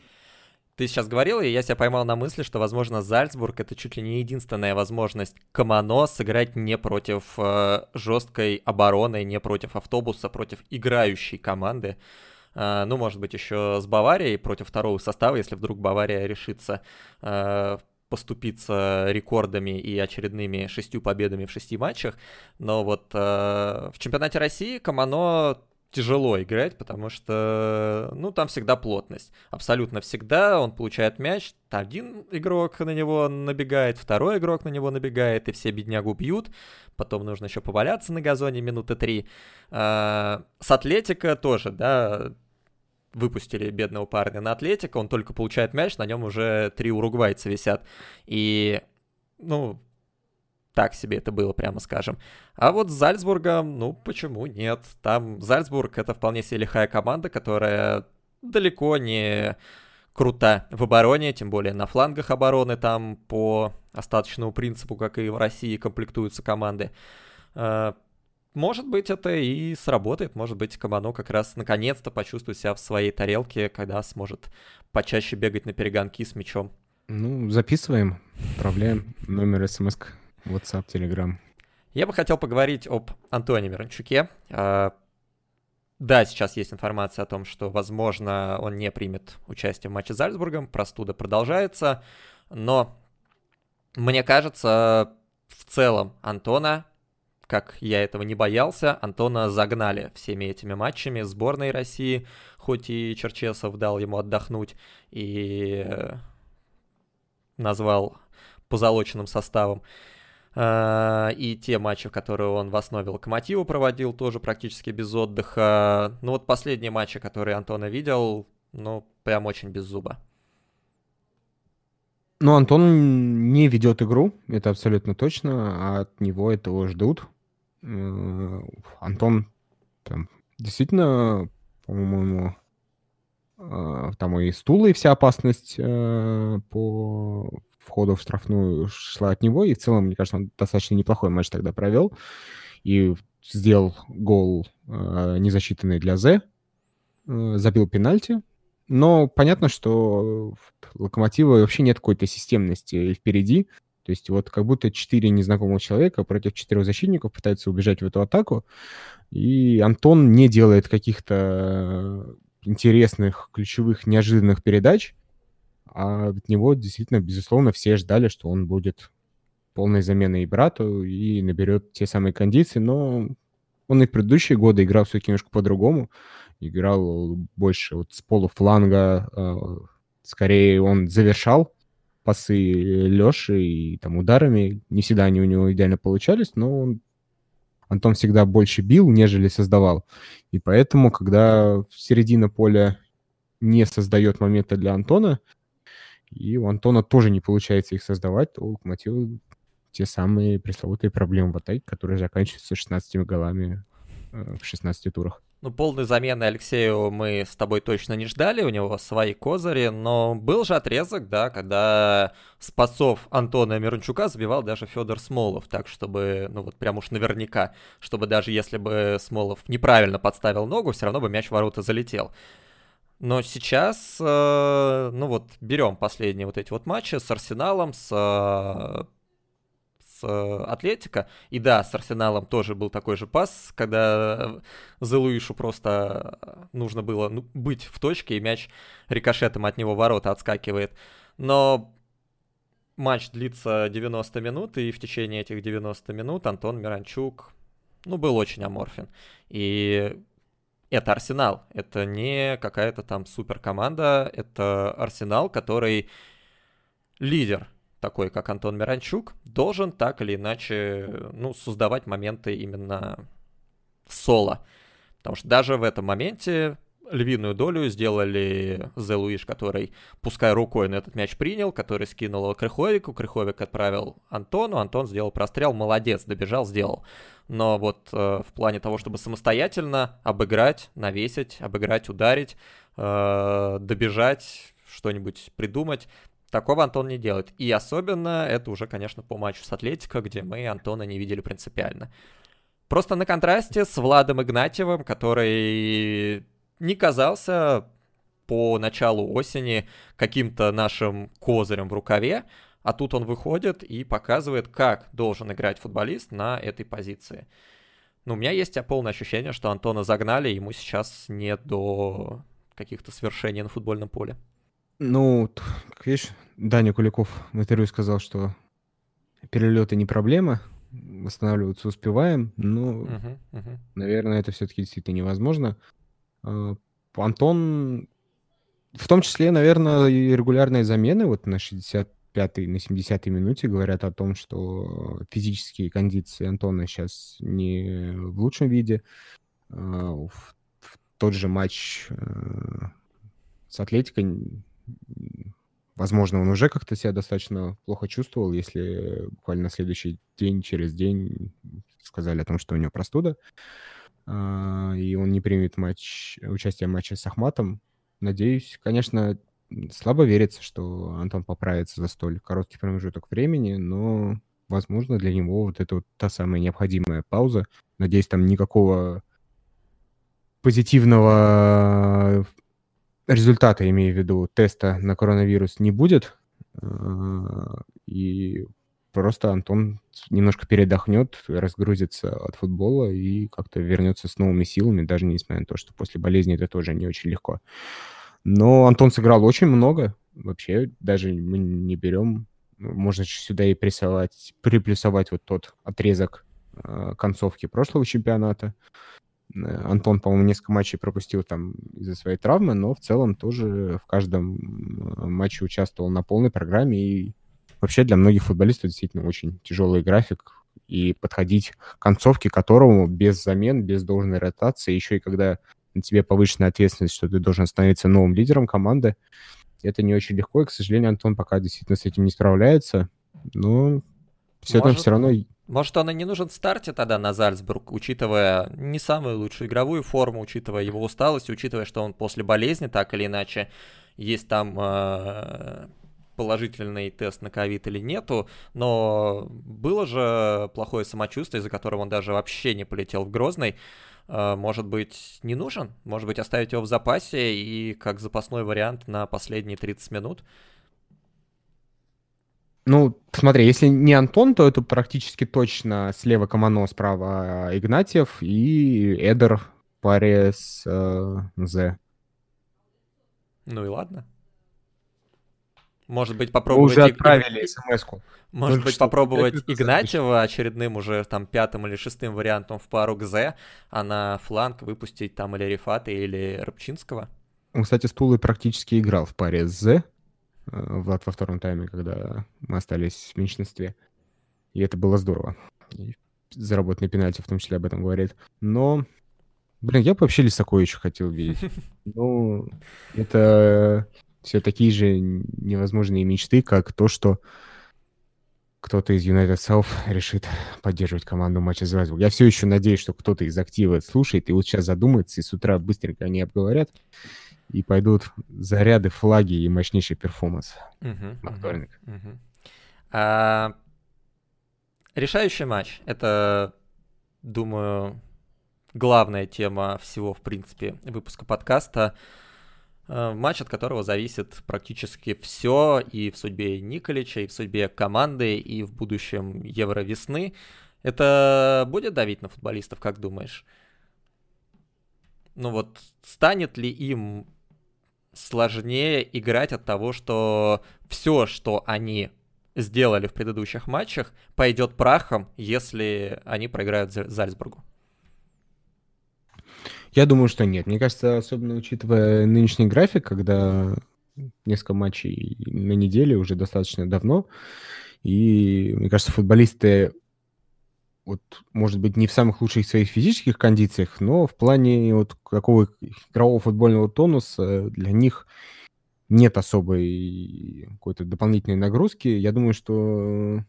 Speaker 1: Ты сейчас говорил, и я себя поймал на мысли, что, возможно, Зальцбург это чуть ли не единственная возможность Камано сыграть не против э, жесткой обороны, не против автобуса, против играющей команды. Э, ну, может быть, еще с Баварией против второго состава, если вдруг Бавария решится э, поступиться рекордами и очередными шестью победами в шести матчах, но вот э, в чемпионате России Камано тяжело играть, потому что, ну, там всегда плотность. Абсолютно всегда он получает мяч, один игрок на него набегает, второй игрок на него набегает, и все беднягу бьют. Потом нужно еще поваляться на газоне минуты три. А, с Атлетика тоже, да, выпустили бедного парня на Атлетика, он только получает мяч, на нем уже три уругвайца висят. И, ну, так себе это было, прямо скажем. А вот с Зальцбургом, ну, почему нет? Там Зальцбург — это вполне себе лихая команда, которая далеко не крута в обороне, тем более на флангах обороны там по остаточному принципу, как и в России, комплектуются команды. А, может быть, это и сработает, может быть, Кабано как раз наконец-то почувствует себя в своей тарелке, когда сможет почаще бегать на перегонки с мячом.
Speaker 2: Ну, записываем, отправляем номер смс WhatsApp, Telegram.
Speaker 1: Я бы хотел поговорить об Антоне Миранчуке. А, да, сейчас есть информация о том, что, возможно, он не примет участие в матче с Зальцбургом, простуда продолжается, но мне кажется, в целом Антона, как я этого не боялся, Антона загнали всеми этими матчами сборной России, хоть и Черчесов дал ему отдохнуть и э, назвал позолоченным составом. А, и те матчи, которые он в основе Локомотива проводил, тоже практически без отдыха. Ну вот последние матчи, которые Антона видел, ну, прям очень без зуба.
Speaker 2: Ну, Антон не ведет игру, это абсолютно точно, а от него этого ждут. Э, Антон там, действительно, по-моему, э, там и стула, и вся опасность э, по входа в штрафную шла от него, и в целом, мне кажется, он достаточно неплохой матч тогда провел, и сделал гол, э, незасчитанный для З, э, забил пенальти, но понятно, что в Локомотива вообще нет какой-то системности впереди, то есть вот как будто четыре незнакомых человека против четырех защитников пытаются убежать в эту атаку, и Антон не делает каких-то интересных, ключевых, неожиданных передач, а от него действительно, безусловно, все ждали, что он будет полной заменой и брату и наберет те самые кондиции, но он и в предыдущие годы играл все-таки немножко по-другому. Играл больше вот с полуфланга, э, скорее он завершал пасы Леши и там ударами. Не всегда они у него идеально получались, но он Антон всегда больше бил, нежели создавал. И поэтому, когда середина поля не создает момента для Антона, и у Антона тоже не получается их создавать, то у Локомотива те самые пресловутые проблемы в атаке, которые заканчиваются 16 голами э, в 16 турах.
Speaker 1: Ну, полной замены Алексею мы с тобой точно не ждали, у него свои козыри, но был же отрезок, да, когда спасов Антона Мирончука забивал даже Федор Смолов, так чтобы, ну вот прям уж наверняка, чтобы даже если бы Смолов неправильно подставил ногу, все равно бы мяч в ворота залетел. Но сейчас, э, ну вот, берем последние вот эти вот матчи с Арсеналом, с, э, с э, Атлетика. И да, с Арсеналом тоже был такой же пас, когда Зелуишу просто нужно было ну, быть в точке, и мяч рикошетом от него ворота отскакивает. Но матч длится 90 минут, и в течение этих 90 минут Антон Миранчук, ну, был очень аморфен. И это Арсенал, это не какая-то там супер команда, это Арсенал, который лидер такой, как Антон Миранчук, должен так или иначе, ну, создавать моменты именно соло. Потому что даже в этом моменте львиную долю сделали Зе Луиш, который, пускай рукой на этот мяч принял, который скинул его Крыховику, Крыховик отправил Антону, Антон сделал прострел, молодец, добежал, сделал. Но вот э, в плане того, чтобы самостоятельно обыграть, навесить, обыграть, ударить, э, добежать, что-нибудь придумать, Такого Антон не делает. И особенно это уже, конечно, по матчу с Атлетико, где мы Антона не видели принципиально. Просто на контрасте с Владом Игнатьевым, который не казался по началу осени каким-то нашим козырем в рукаве, а тут он выходит и показывает, как должен играть футболист на этой позиции. Ну, у меня есть полное ощущение, что Антона загнали, ему сейчас нет до каких-то свершений на футбольном поле.
Speaker 2: Ну, как видишь, Даня Куликов в интервью сказал, что перелеты не проблема, восстанавливаться успеваем, но, uh-huh, uh-huh. наверное, это все-таки действительно невозможно. А, Антон, в том числе, наверное, и регулярные замены вот на 65-й, на 70-й минуте говорят о том, что физические кондиции Антона сейчас не в лучшем виде. А, в, тот же матч э, с Атлетикой Возможно, он уже как-то себя достаточно плохо чувствовал, если буквально на следующий день, через день сказали о том, что у него простуда, и он не примет матч, участие в матче с Ахматом. Надеюсь, конечно, слабо верится, что Антон поправится за столь короткий промежуток времени, но, возможно, для него вот это вот та самая необходимая пауза. Надеюсь, там никакого позитивного результата, имею в виду, теста на коронавирус не будет. А, и просто Антон немножко передохнет, разгрузится от футбола и как-то вернется с новыми силами, даже несмотря на то, что после болезни это тоже не очень легко. Но Антон сыграл очень много. Вообще, даже мы не берем, можно сюда и прессовать, приплюсовать вот тот отрезок э, концовки прошлого чемпионата. Э, Антон, по-моему, несколько матчей пропустил там из-за своей травмы, но в целом тоже в каждом матче участвовал на полной программе. И вообще для многих футболистов действительно очень тяжелый график. И подходить к концовке которому без замен, без должной ротации, еще и когда на тебе повышенная ответственность, что ты должен становиться новым лидером команды, это не очень легко. И, к сожалению, Антон пока действительно с этим не справляется. Но все Может... это все равно
Speaker 1: может, он и не нужен в старте тогда на Зальцбург, учитывая не самую лучшую игровую форму, учитывая его усталость, учитывая, что он после болезни, так или иначе, есть там э, положительный тест на ковид или нету, но было же плохое самочувствие, из-за которого он даже вообще не полетел в Грозный. Э, может быть, не нужен? Может быть, оставить его в запасе и как запасной вариант на последние 30 минут?
Speaker 2: Ну, смотри, если не Антон, то это практически точно слева Камано, справа Игнатьев и Эдер в паре с э.
Speaker 1: Ну и ладно. Может быть, попробовать...
Speaker 2: Мы уже отправили смс-ку.
Speaker 1: Может Только быть, попробовать Игнатьева очередным уже там пятым или шестым вариантом в пару к З, а на фланг выпустить там или Рифата, или Рыбчинского?
Speaker 2: Он, кстати, Стулы практически играл в паре с З. Э, Влад во втором тайме, когда мы остались в меньшинстве. И это было здорово. И заработанный пенальти в том числе об этом говорит. Но, блин, я бы вообще Лисаковича хотел видеть. Ну, это все такие же невозможные мечты, как то, что кто-то из United South решит поддерживать команду матча с Я все еще надеюсь, что кто-то из актива слушает и вот сейчас задумается, и с утра быстренько они обговорят, и пойдут заряды, флаги и мощнейший перформанс uh-huh, на вторник. Uh-huh.
Speaker 1: А, решающий матч. Это, думаю, главная тема всего, в принципе, выпуска подкаста. А, матч, от которого зависит практически все и в судьбе Николича, и в судьбе команды, и в будущем Евровесны. Это будет давить на футболистов, как думаешь? Ну вот, станет ли им сложнее играть от того, что все, что они сделали в предыдущих матчах, пойдет прахом, если они проиграют Зальцбургу?
Speaker 2: Я думаю, что нет. Мне кажется, особенно учитывая нынешний график, когда несколько матчей на неделе уже достаточно давно, и мне кажется, футболисты вот, может быть, не в самых лучших своих физических кондициях, но в плане вот какого игрового футбольного тонуса для них нет особой какой-то дополнительной нагрузки. Я думаю, что,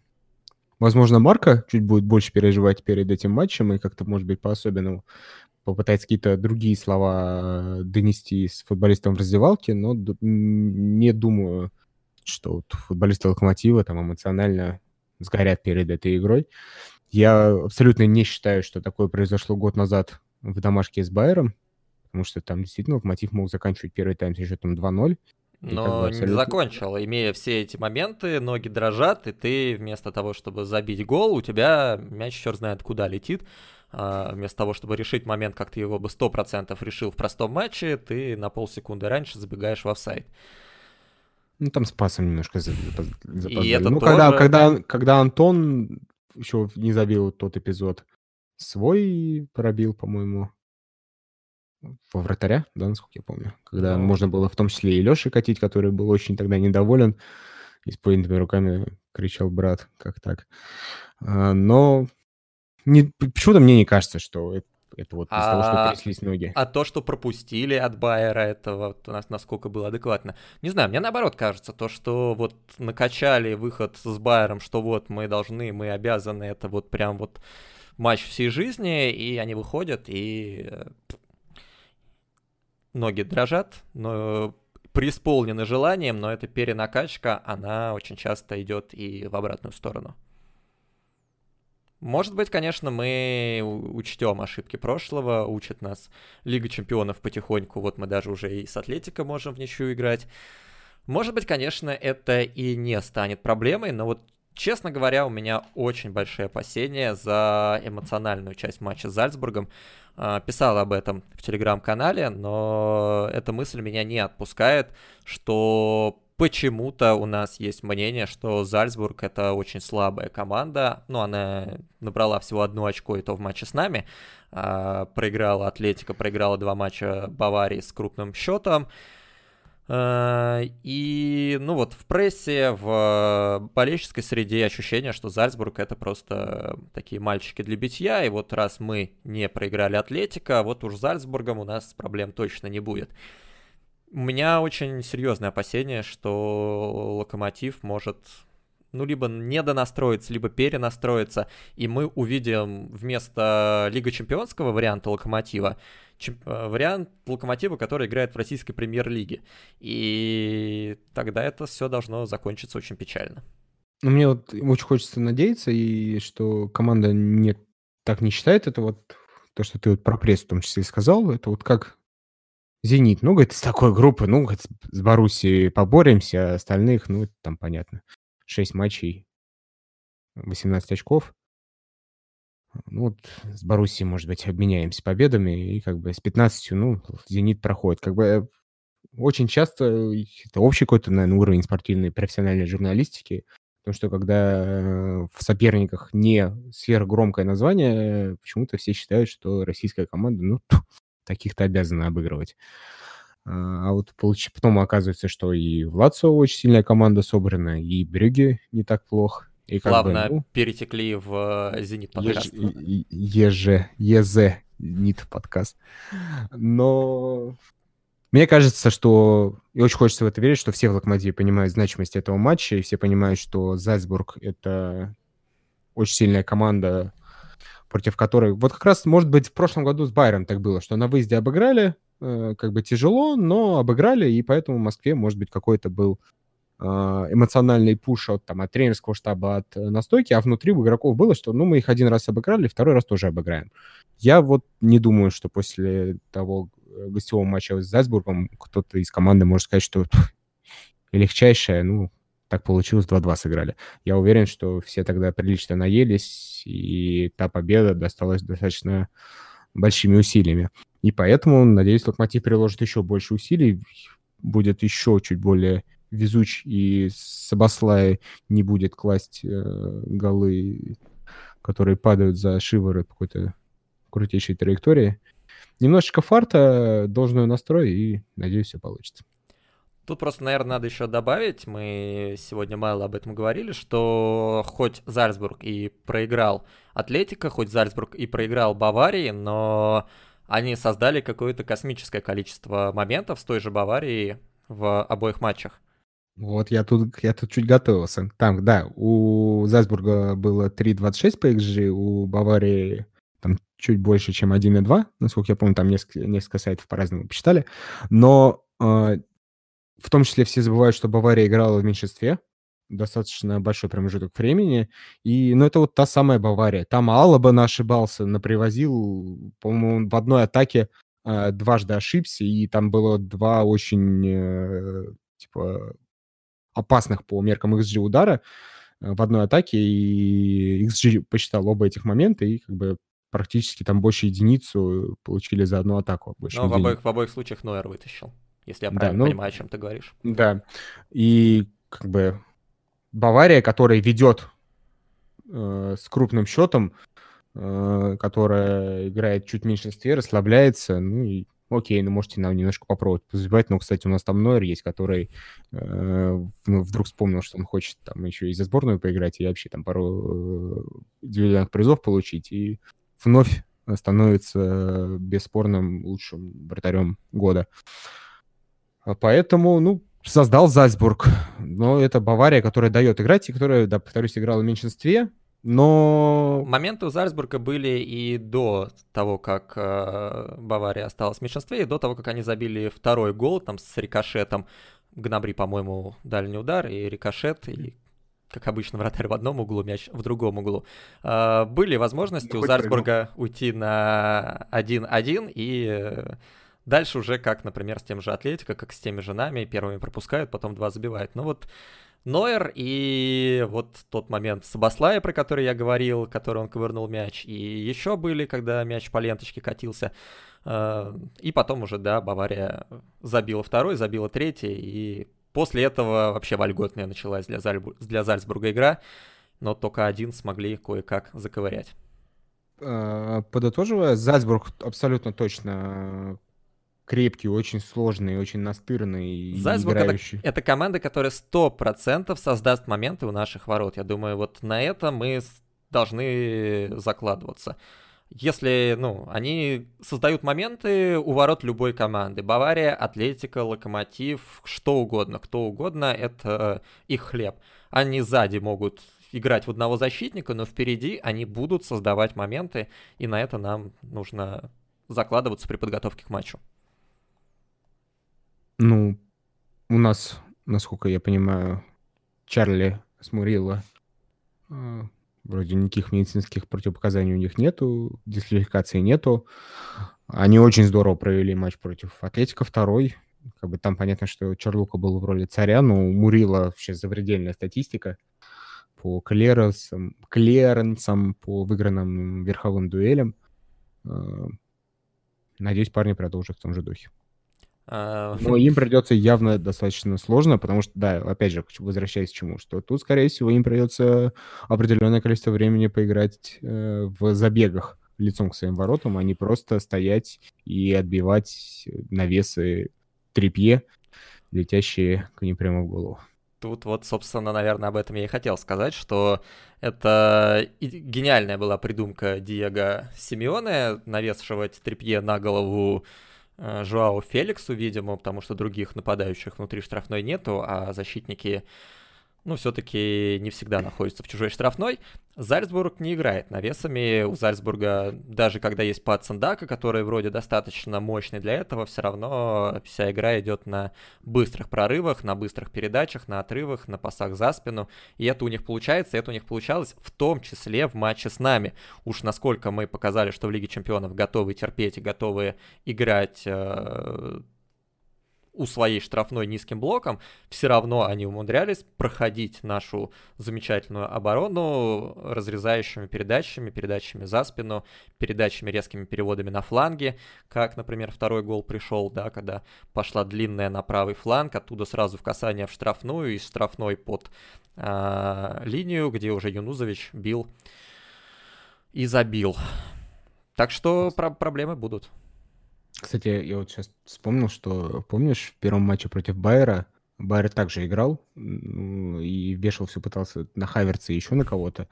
Speaker 2: возможно, Марка чуть будет больше переживать перед этим матчем и как-то, может быть, по-особенному попытается какие-то другие слова донести с футболистом в раздевалке, но не думаю, что вот футболисты Локомотива там эмоционально сгорят перед этой игрой. Я абсолютно не считаю, что такое произошло год назад в домашке с Байером, потому что там действительно Локомотив мог заканчивать первый тайм с счетом 2-0.
Speaker 1: Но абсолютно... не закончил. Имея все эти моменты, ноги дрожат, и ты вместо того, чтобы забить гол, у тебя мяч черт знает куда летит. А, вместо того, чтобы решить момент, как ты его бы 100% решил в простом матче, ты на полсекунды раньше забегаешь в офсайд.
Speaker 2: Ну, там с пасом немножко запоздали.
Speaker 1: И это
Speaker 2: ну,
Speaker 1: тоже...
Speaker 2: когда, когда, когда Антон еще не забил тот эпизод, свой пробил, по-моему, во вратаря, да, насколько я помню. Когда
Speaker 1: Ну.
Speaker 2: можно было в том числе и Леши катить, который был очень тогда недоволен. И с поднятыми руками кричал брат, как так. А, но не, почему-то мне не кажется, что это, это вот из-за того, что
Speaker 1: А-
Speaker 2: тряслись ноги.
Speaker 1: А то, что пропустили от Байера, это вот у нас насколько было адекватно. Не знаю, мне наоборот кажется, то, что вот накачали выход с Байером, что вот мы должны, мы обязаны, это вот прям вот матч всей жизни, и они выходят, и э, ноги дрожат, но преисполнены желанием, но эта перенакачка, она очень часто идет и в обратную сторону. Может быть, конечно, мы учтем ошибки прошлого, учит нас Лига Чемпионов потихоньку, вот мы даже уже и с Атлетико можем в ничью играть. Может быть, конечно, это и не станет проблемой, но вот, честно говоря, у меня очень большие опасения за эмоциональную часть матча с Зальцбургом. А, Писал об этом в телеграм-канале, но эта мысль меня не отпускает, что почему-то у нас есть мнение, что Зальцбург это очень слабая команда. Ну, она набрала всего одно очко, и то в матче с нами. А, проиграла Атлетика, проиграла два матча Баварии с крупным счетом. А, И, ну вот, в прессе, в болельческой среде ощущение, что Зальцбург это просто такие мальчики для битья, и вот раз мы не проиграли Атлетика, вот уж с Зальцбургом у нас проблем точно не будет. У меня очень серьезное опасение, что Локомотив может, ну, либо недонастроиться, либо перенастроиться, и мы увидим вместо Лига Чемпионского варианта Локомотива чем- э, вариант Локомотива, который играет в российской премьер-лиге. И тогда это все должно закончиться очень печально.
Speaker 2: Ну, мне вот очень хочется надеяться, и что команда не, так не считает это вот, то, что ты вот про пресс в том числе сказал, это вот как Зенит. Ну, говорит, с такой группы, ну, говорит, с Боруссией поборемся, а остальных, ну, это там понятно. 6 матчей, 18 очков. Ну, вот с Боруссией, может быть, обменяемся победами, и как бы с 15, ну, Зенит проходит. Как бы э, очень часто э, это общий какой-то, наверное, уровень спортивной профессиональной журналистики, Потому что когда э, в соперниках не сверхгромкое название, почему-то все считают, что российская команда, ну, таких-то обязана обыгрывать. А а вот получ- потом оказывается, что и в Лацио очень сильная команда собрана, и Брюге не так плохо. И как бы,
Speaker 1: Плавно
Speaker 2: ну,
Speaker 1: перетекли в Зенит
Speaker 2: Еж-
Speaker 1: подкаст.
Speaker 2: е- Еже, ЕЗ, НИТ подкаст. Но мне кажется, что... И очень хочется в это верить, что все в Локомотиве понимают значимость этого матча, и все понимают, что Зальцбург — это очень сильная команда, против которой... Вот как раз, может быть, в прошлом году с Байером так было, что на выезде обыграли, э, как бы тяжело, но обыграли, и поэтому в Москве, может быть, какой-то был э, эмоциональный пуш от, там, от тренерского штаба, от э, настойки, а внутри у игроков было, что ну мы их один раз обыграли, второй раз тоже обыграем. Я вот не думаю, что после того гостевого матча с Зальцбургом кто-то из команды может сказать, что «Пф, легчайшее, ну, так получилось, 2-2 сыграли. Я уверен, что все тогда прилично наелись, и та победа досталась достаточно большими усилиями. И поэтому, надеюсь, Локомотив приложит еще больше усилий, будет еще чуть более везуч, и Сабаслай не будет класть э, голы, которые падают за шиворот какой-то крутейшей траектории. Немножечко фарта, должную настрой, и, надеюсь, все получится.
Speaker 1: Тут просто, наверное, надо еще добавить, мы сегодня мало об этом говорили, что хоть Зальцбург и проиграл Атлетика, хоть Зальцбург и проиграл Баварии, но они создали какое-то космическое количество моментов с той же Баварией в обоих матчах.
Speaker 2: Вот я тут, я тут чуть готовился. Там, да, у Зальцбурга было 3.26 по XG, у Баварии там чуть больше, чем 1.2, насколько я помню, там несколько, несколько сайтов по-разному посчитали. Но э, в том числе все забывают, что Бавария играла в меньшинстве, достаточно большой промежуток времени. И, ну, это вот та самая Бавария. Там Алаба ошибался, напривозил, по-моему, в одной атаке э, дважды ошибся, и там было два очень, э, типа, опасных по меркам XG удара э, в одной атаке, и XG посчитал оба этих момента, и как бы практически там больше единицу получили за одну атаку. Больше
Speaker 1: Но в
Speaker 2: нигде не-
Speaker 1: обоих, в обоих случаях Нойер вытащил. Если я правильно да, ну, понимаю, о чем ты говоришь.
Speaker 2: Да, и как бы Бавария, которая ведет э, с крупным счетом, э, которая играет чуть в меньшинстве, расслабляется, ну и окей, ну можете нам немножко попробовать позабивать, но, кстати, у нас там Нойер есть, который э, ну, вдруг вспомнил, что он хочет там еще и за сборную поиграть, и вообще там пару э, индивидуальных призов получить, и вновь становится бесспорным лучшим вратарем года. Поэтому, ну, создал Зальцбург. Но это Бавария, которая дает играть, и которая, да, повторюсь, играла в меньшинстве. Но...
Speaker 1: Моменты у Зальцбурга были и до того, как э, Бавария осталась в меньшинстве, и до того, как они забили второй гол там с рикошетом. Гнабри, по-моему, дальний удар, и рикошет, и как обычно, вратарь в одном углу, мяч в другом углу. Э, были возможности да у Зальцбурга прыгнул. уйти на 1-1, и э, дальше уже как, например, с тем же Атлетико, как с теми же нами, первыми пропускают, потом два забивают. Ну вот Нойер и вот тот момент с Абаслая, про который я говорил, который он ковырнул мяч, и еще были, когда мяч по ленточке катился. Э, и потом уже, да, Бавария забила второй, забила третий, и после этого вообще вольготная началась для, Зальбу... для Зальцбурга игра, но только один смогли кое-как заковырять.
Speaker 2: Э, подытоживая, Зальцбург абсолютно точно крепкий, очень сложный, очень настырный.
Speaker 1: Зальцбург это, это команда, которая сто процентов создаст моменты у наших ворот. Я думаю, вот на это мы должны закладываться. Если, ну, они создают моменты у ворот любой команды. Бавария, Атлетика, Локомотив, что угодно, кто угодно, это их хлеб. Они сзади могут играть в одного защитника, но впереди они будут создавать моменты, и на это нам нужно закладываться при подготовке к матчу.
Speaker 2: Ну, у нас, насколько я понимаю, Чарли с э, вроде никаких медицинских противопоказаний у них нету, дисквалификации нету. Они очень здорово провели матч против Атлетика второй. Как бы там понятно, что Чарлука был в роли царя, но у Мурила вообще запредельная статистика по клеренсам, клеренсам, по выигранным верховым дуэлям. Э, надеюсь, парни продолжат в том же духе. А, Но им придется явно достаточно сложно, потому что, да, опять же, возвращаясь к чему, что тут, скорее всего, им придется определенное количество времени поиграть э, в забегах лицом к своим воротам, а не просто стоять и отбивать навесы трепье, летящие к ним прямо в голову.
Speaker 1: Тут вот, собственно, наверное, об этом я и хотел сказать, что это гениальная была придумка Диего Симеоне навешивать трепье на голову Жуау Феликсу, видимо, потому что других нападающих внутри штрафной нету, а защитники ну, все-таки не всегда находится в чужой штрафной. Зальцбург не играет навесами. У Зальцбурга, даже когда есть Пацандака, который вроде достаточно мощный для этого, все равно вся игра идет на быстрых прорывах, на быстрых передачах, на отрывах, на пасах за спину. И это у них получается, и это у них получалось в том числе в матче с нами. Уж насколько мы показали, что в Лиге Чемпионов готовы терпеть и готовы играть э, у своей штрафной низким блоком, все равно они умудрялись проходить нашу замечательную оборону разрезающими передачами, передачами за спину, передачами резкими переводами на фланге, как, например, второй гол пришел, да, когда пошла длинная на правый фланг, оттуда сразу в касание в штрафную, и штрафной под э, линию, где уже Юнузович бил и забил. Так что про проблемы будут.
Speaker 2: Кстати, я вот сейчас вспомнил, что, помнишь, в первом матче против Байера Байер также играл и вешал все, пытался на Хаверца и еще на кого-то.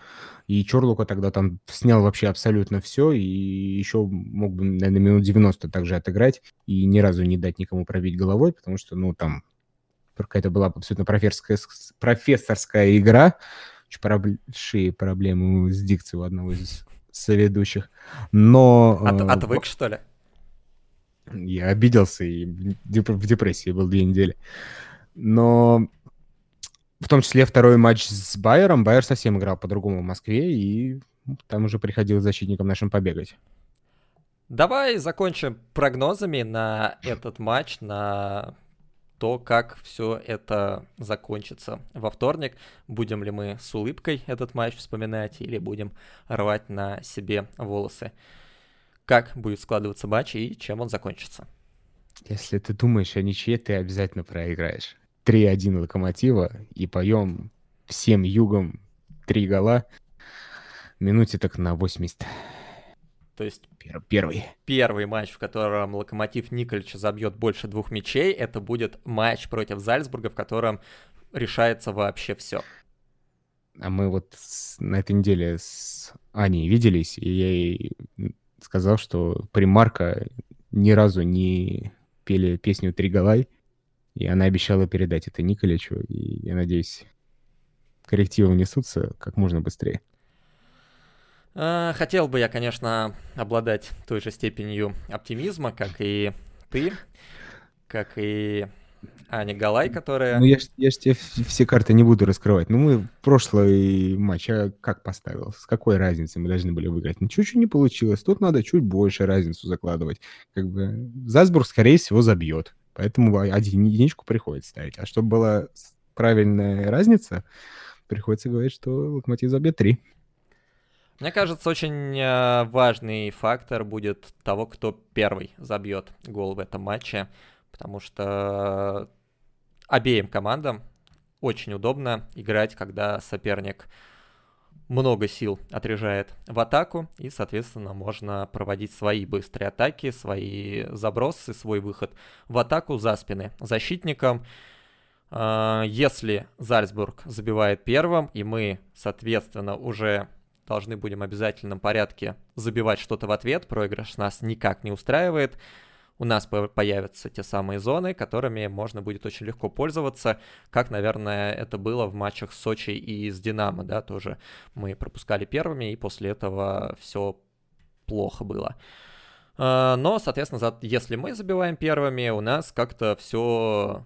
Speaker 2: И Чорлука тогда там снял вообще абсолютно все, и еще мог бы, наверное, минут 90 также отыграть, и ни разу не дать никому пробить головой, потому что, ну, там какая-то была абсолютно профессорская, профессорская игра, очень большие проблемы с дикцией у одного из соведущих. Но...
Speaker 1: От, э, отвык, что ли?
Speaker 2: Я обиделся и в депрессии был две недели. Но в том числе второй матч с Байером. Байер совсем играл по-другому в Москве, и там уже приходилось защитникам нашим побегать.
Speaker 1: Давай закончим прогнозами на этот матч, на то, как все это закончится во вторник. Будем ли мы с улыбкой этот матч вспоминать или будем рвать на себе волосы как будет складываться матч и чем он закончится.
Speaker 2: Если ты думаешь о ничье, ты обязательно проиграешь. 3-1 Локомотива и поем всем югом три гола. Минуте так на 80.
Speaker 1: То есть
Speaker 2: первый.
Speaker 1: Первый матч, в котором Локомотив Никольича забьет больше двух мячей, это будет матч против Зальцбурга, в котором решается вообще все.
Speaker 2: А мы вот с, на этой неделе с Аней виделись, и я ей сказал, что примарка ни разу не пели песню «Три голай», и она обещала передать это Николичу, и я надеюсь, коррективы внесутся как можно быстрее.
Speaker 1: А, хотел бы я, конечно, обладать той же степенью оптимизма, как и ты, как и Аня Галай, которая...
Speaker 2: Ну, я ж, я ж тебе все карты не буду раскрывать. Ну, мы прошлый матч а как поставил? С какой разницей мы должны были выиграть? Ну, чуть-чуть не получилось. Тут надо чуть больше разницу закладывать. Как бы Зальцбург, скорее всего, забьет. Поэтому один единичку приходится ставить. А чтобы была правильная разница, приходится говорить, что Локомотив забьет три.
Speaker 1: Мне кажется, очень э, важный фактор будет того, кто первый забьет гол в этом матче, потому что обеим командам очень удобно играть, когда соперник много сил отряжает в атаку, и, соответственно, можно проводить свои быстрые атаки, свои забросы, свой выход в атаку за спины защитникам. Э, если Зальцбург забивает первым, и мы, соответственно, уже должны будем в обязательном порядке забивать что-то в ответ, проигрыш нас никак не устраивает, у нас появятся те самые зоны, которыми можно будет очень легко пользоваться, как, наверное, это было в матчах Сочи и с Динамо, да, тоже мы пропускали первыми, и после этого все плохо было. А, но, соответственно, если мы забиваем первыми, у нас как-то все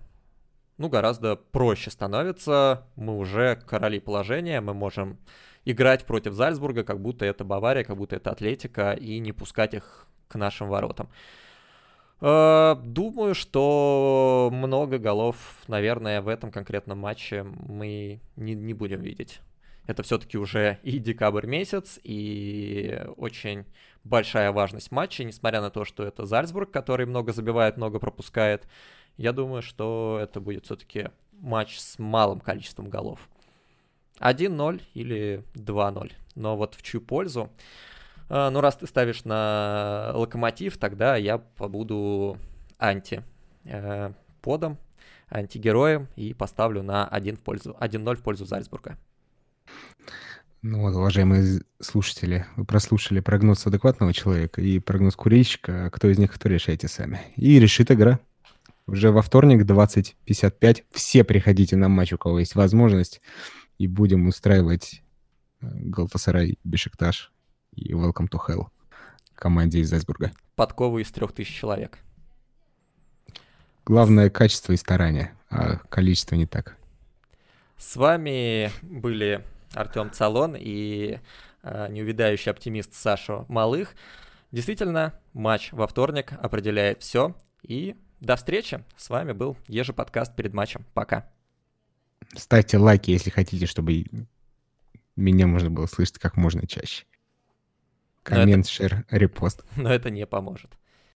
Speaker 1: ну, гораздо проще становится. Мы уже короли положения, мы можем играть против Зальцбурга, как будто это Бавария, как будто это Атлетика, и не пускать их к нашим воротам. Э, думаю, что много голов, наверное, в этом конкретном матче мы не, не будем видеть. Это все-таки уже и декабрь месяц, и очень большая важность матча, несмотря на то, что это Зальцбург, который много забивает, много пропускает. Я думаю, что это будет все-таки матч с малым количеством голов. 1-0 или 2-0. Но вот в чью пользу? А, ну, раз ты ставишь на локомотив, тогда я побуду анти э, подом, антигероем и поставлю на 1 в пользу, 1-0 в пользу Зальцбурга.
Speaker 2: Ну вот, уважаемые слушатели, вы прослушали прогноз адекватного человека и прогноз курильщика. Кто из них, кто решайте сами. И решит игра. Уже во вторник 20.55. Все приходите на матч, у кого есть возможность и будем устраивать э, Галтасарай, Бешикташ и Welcome to Hell команде из Зальцбурга.
Speaker 1: Подковы из трех тысяч человек.
Speaker 2: Главное качество и старание, а количество не так.
Speaker 1: С вами были Артем Цалон и э, неувидающий оптимист Саша Малых. Действительно, матч во вторник определяет все. И до встречи. С вами был Ежеподкаст перед матчем. Пока.
Speaker 2: Ставьте лайки, если хотите, чтобы меня можно было слышать как можно чаще. Коммент, шер, репост.
Speaker 1: Но это не поможет.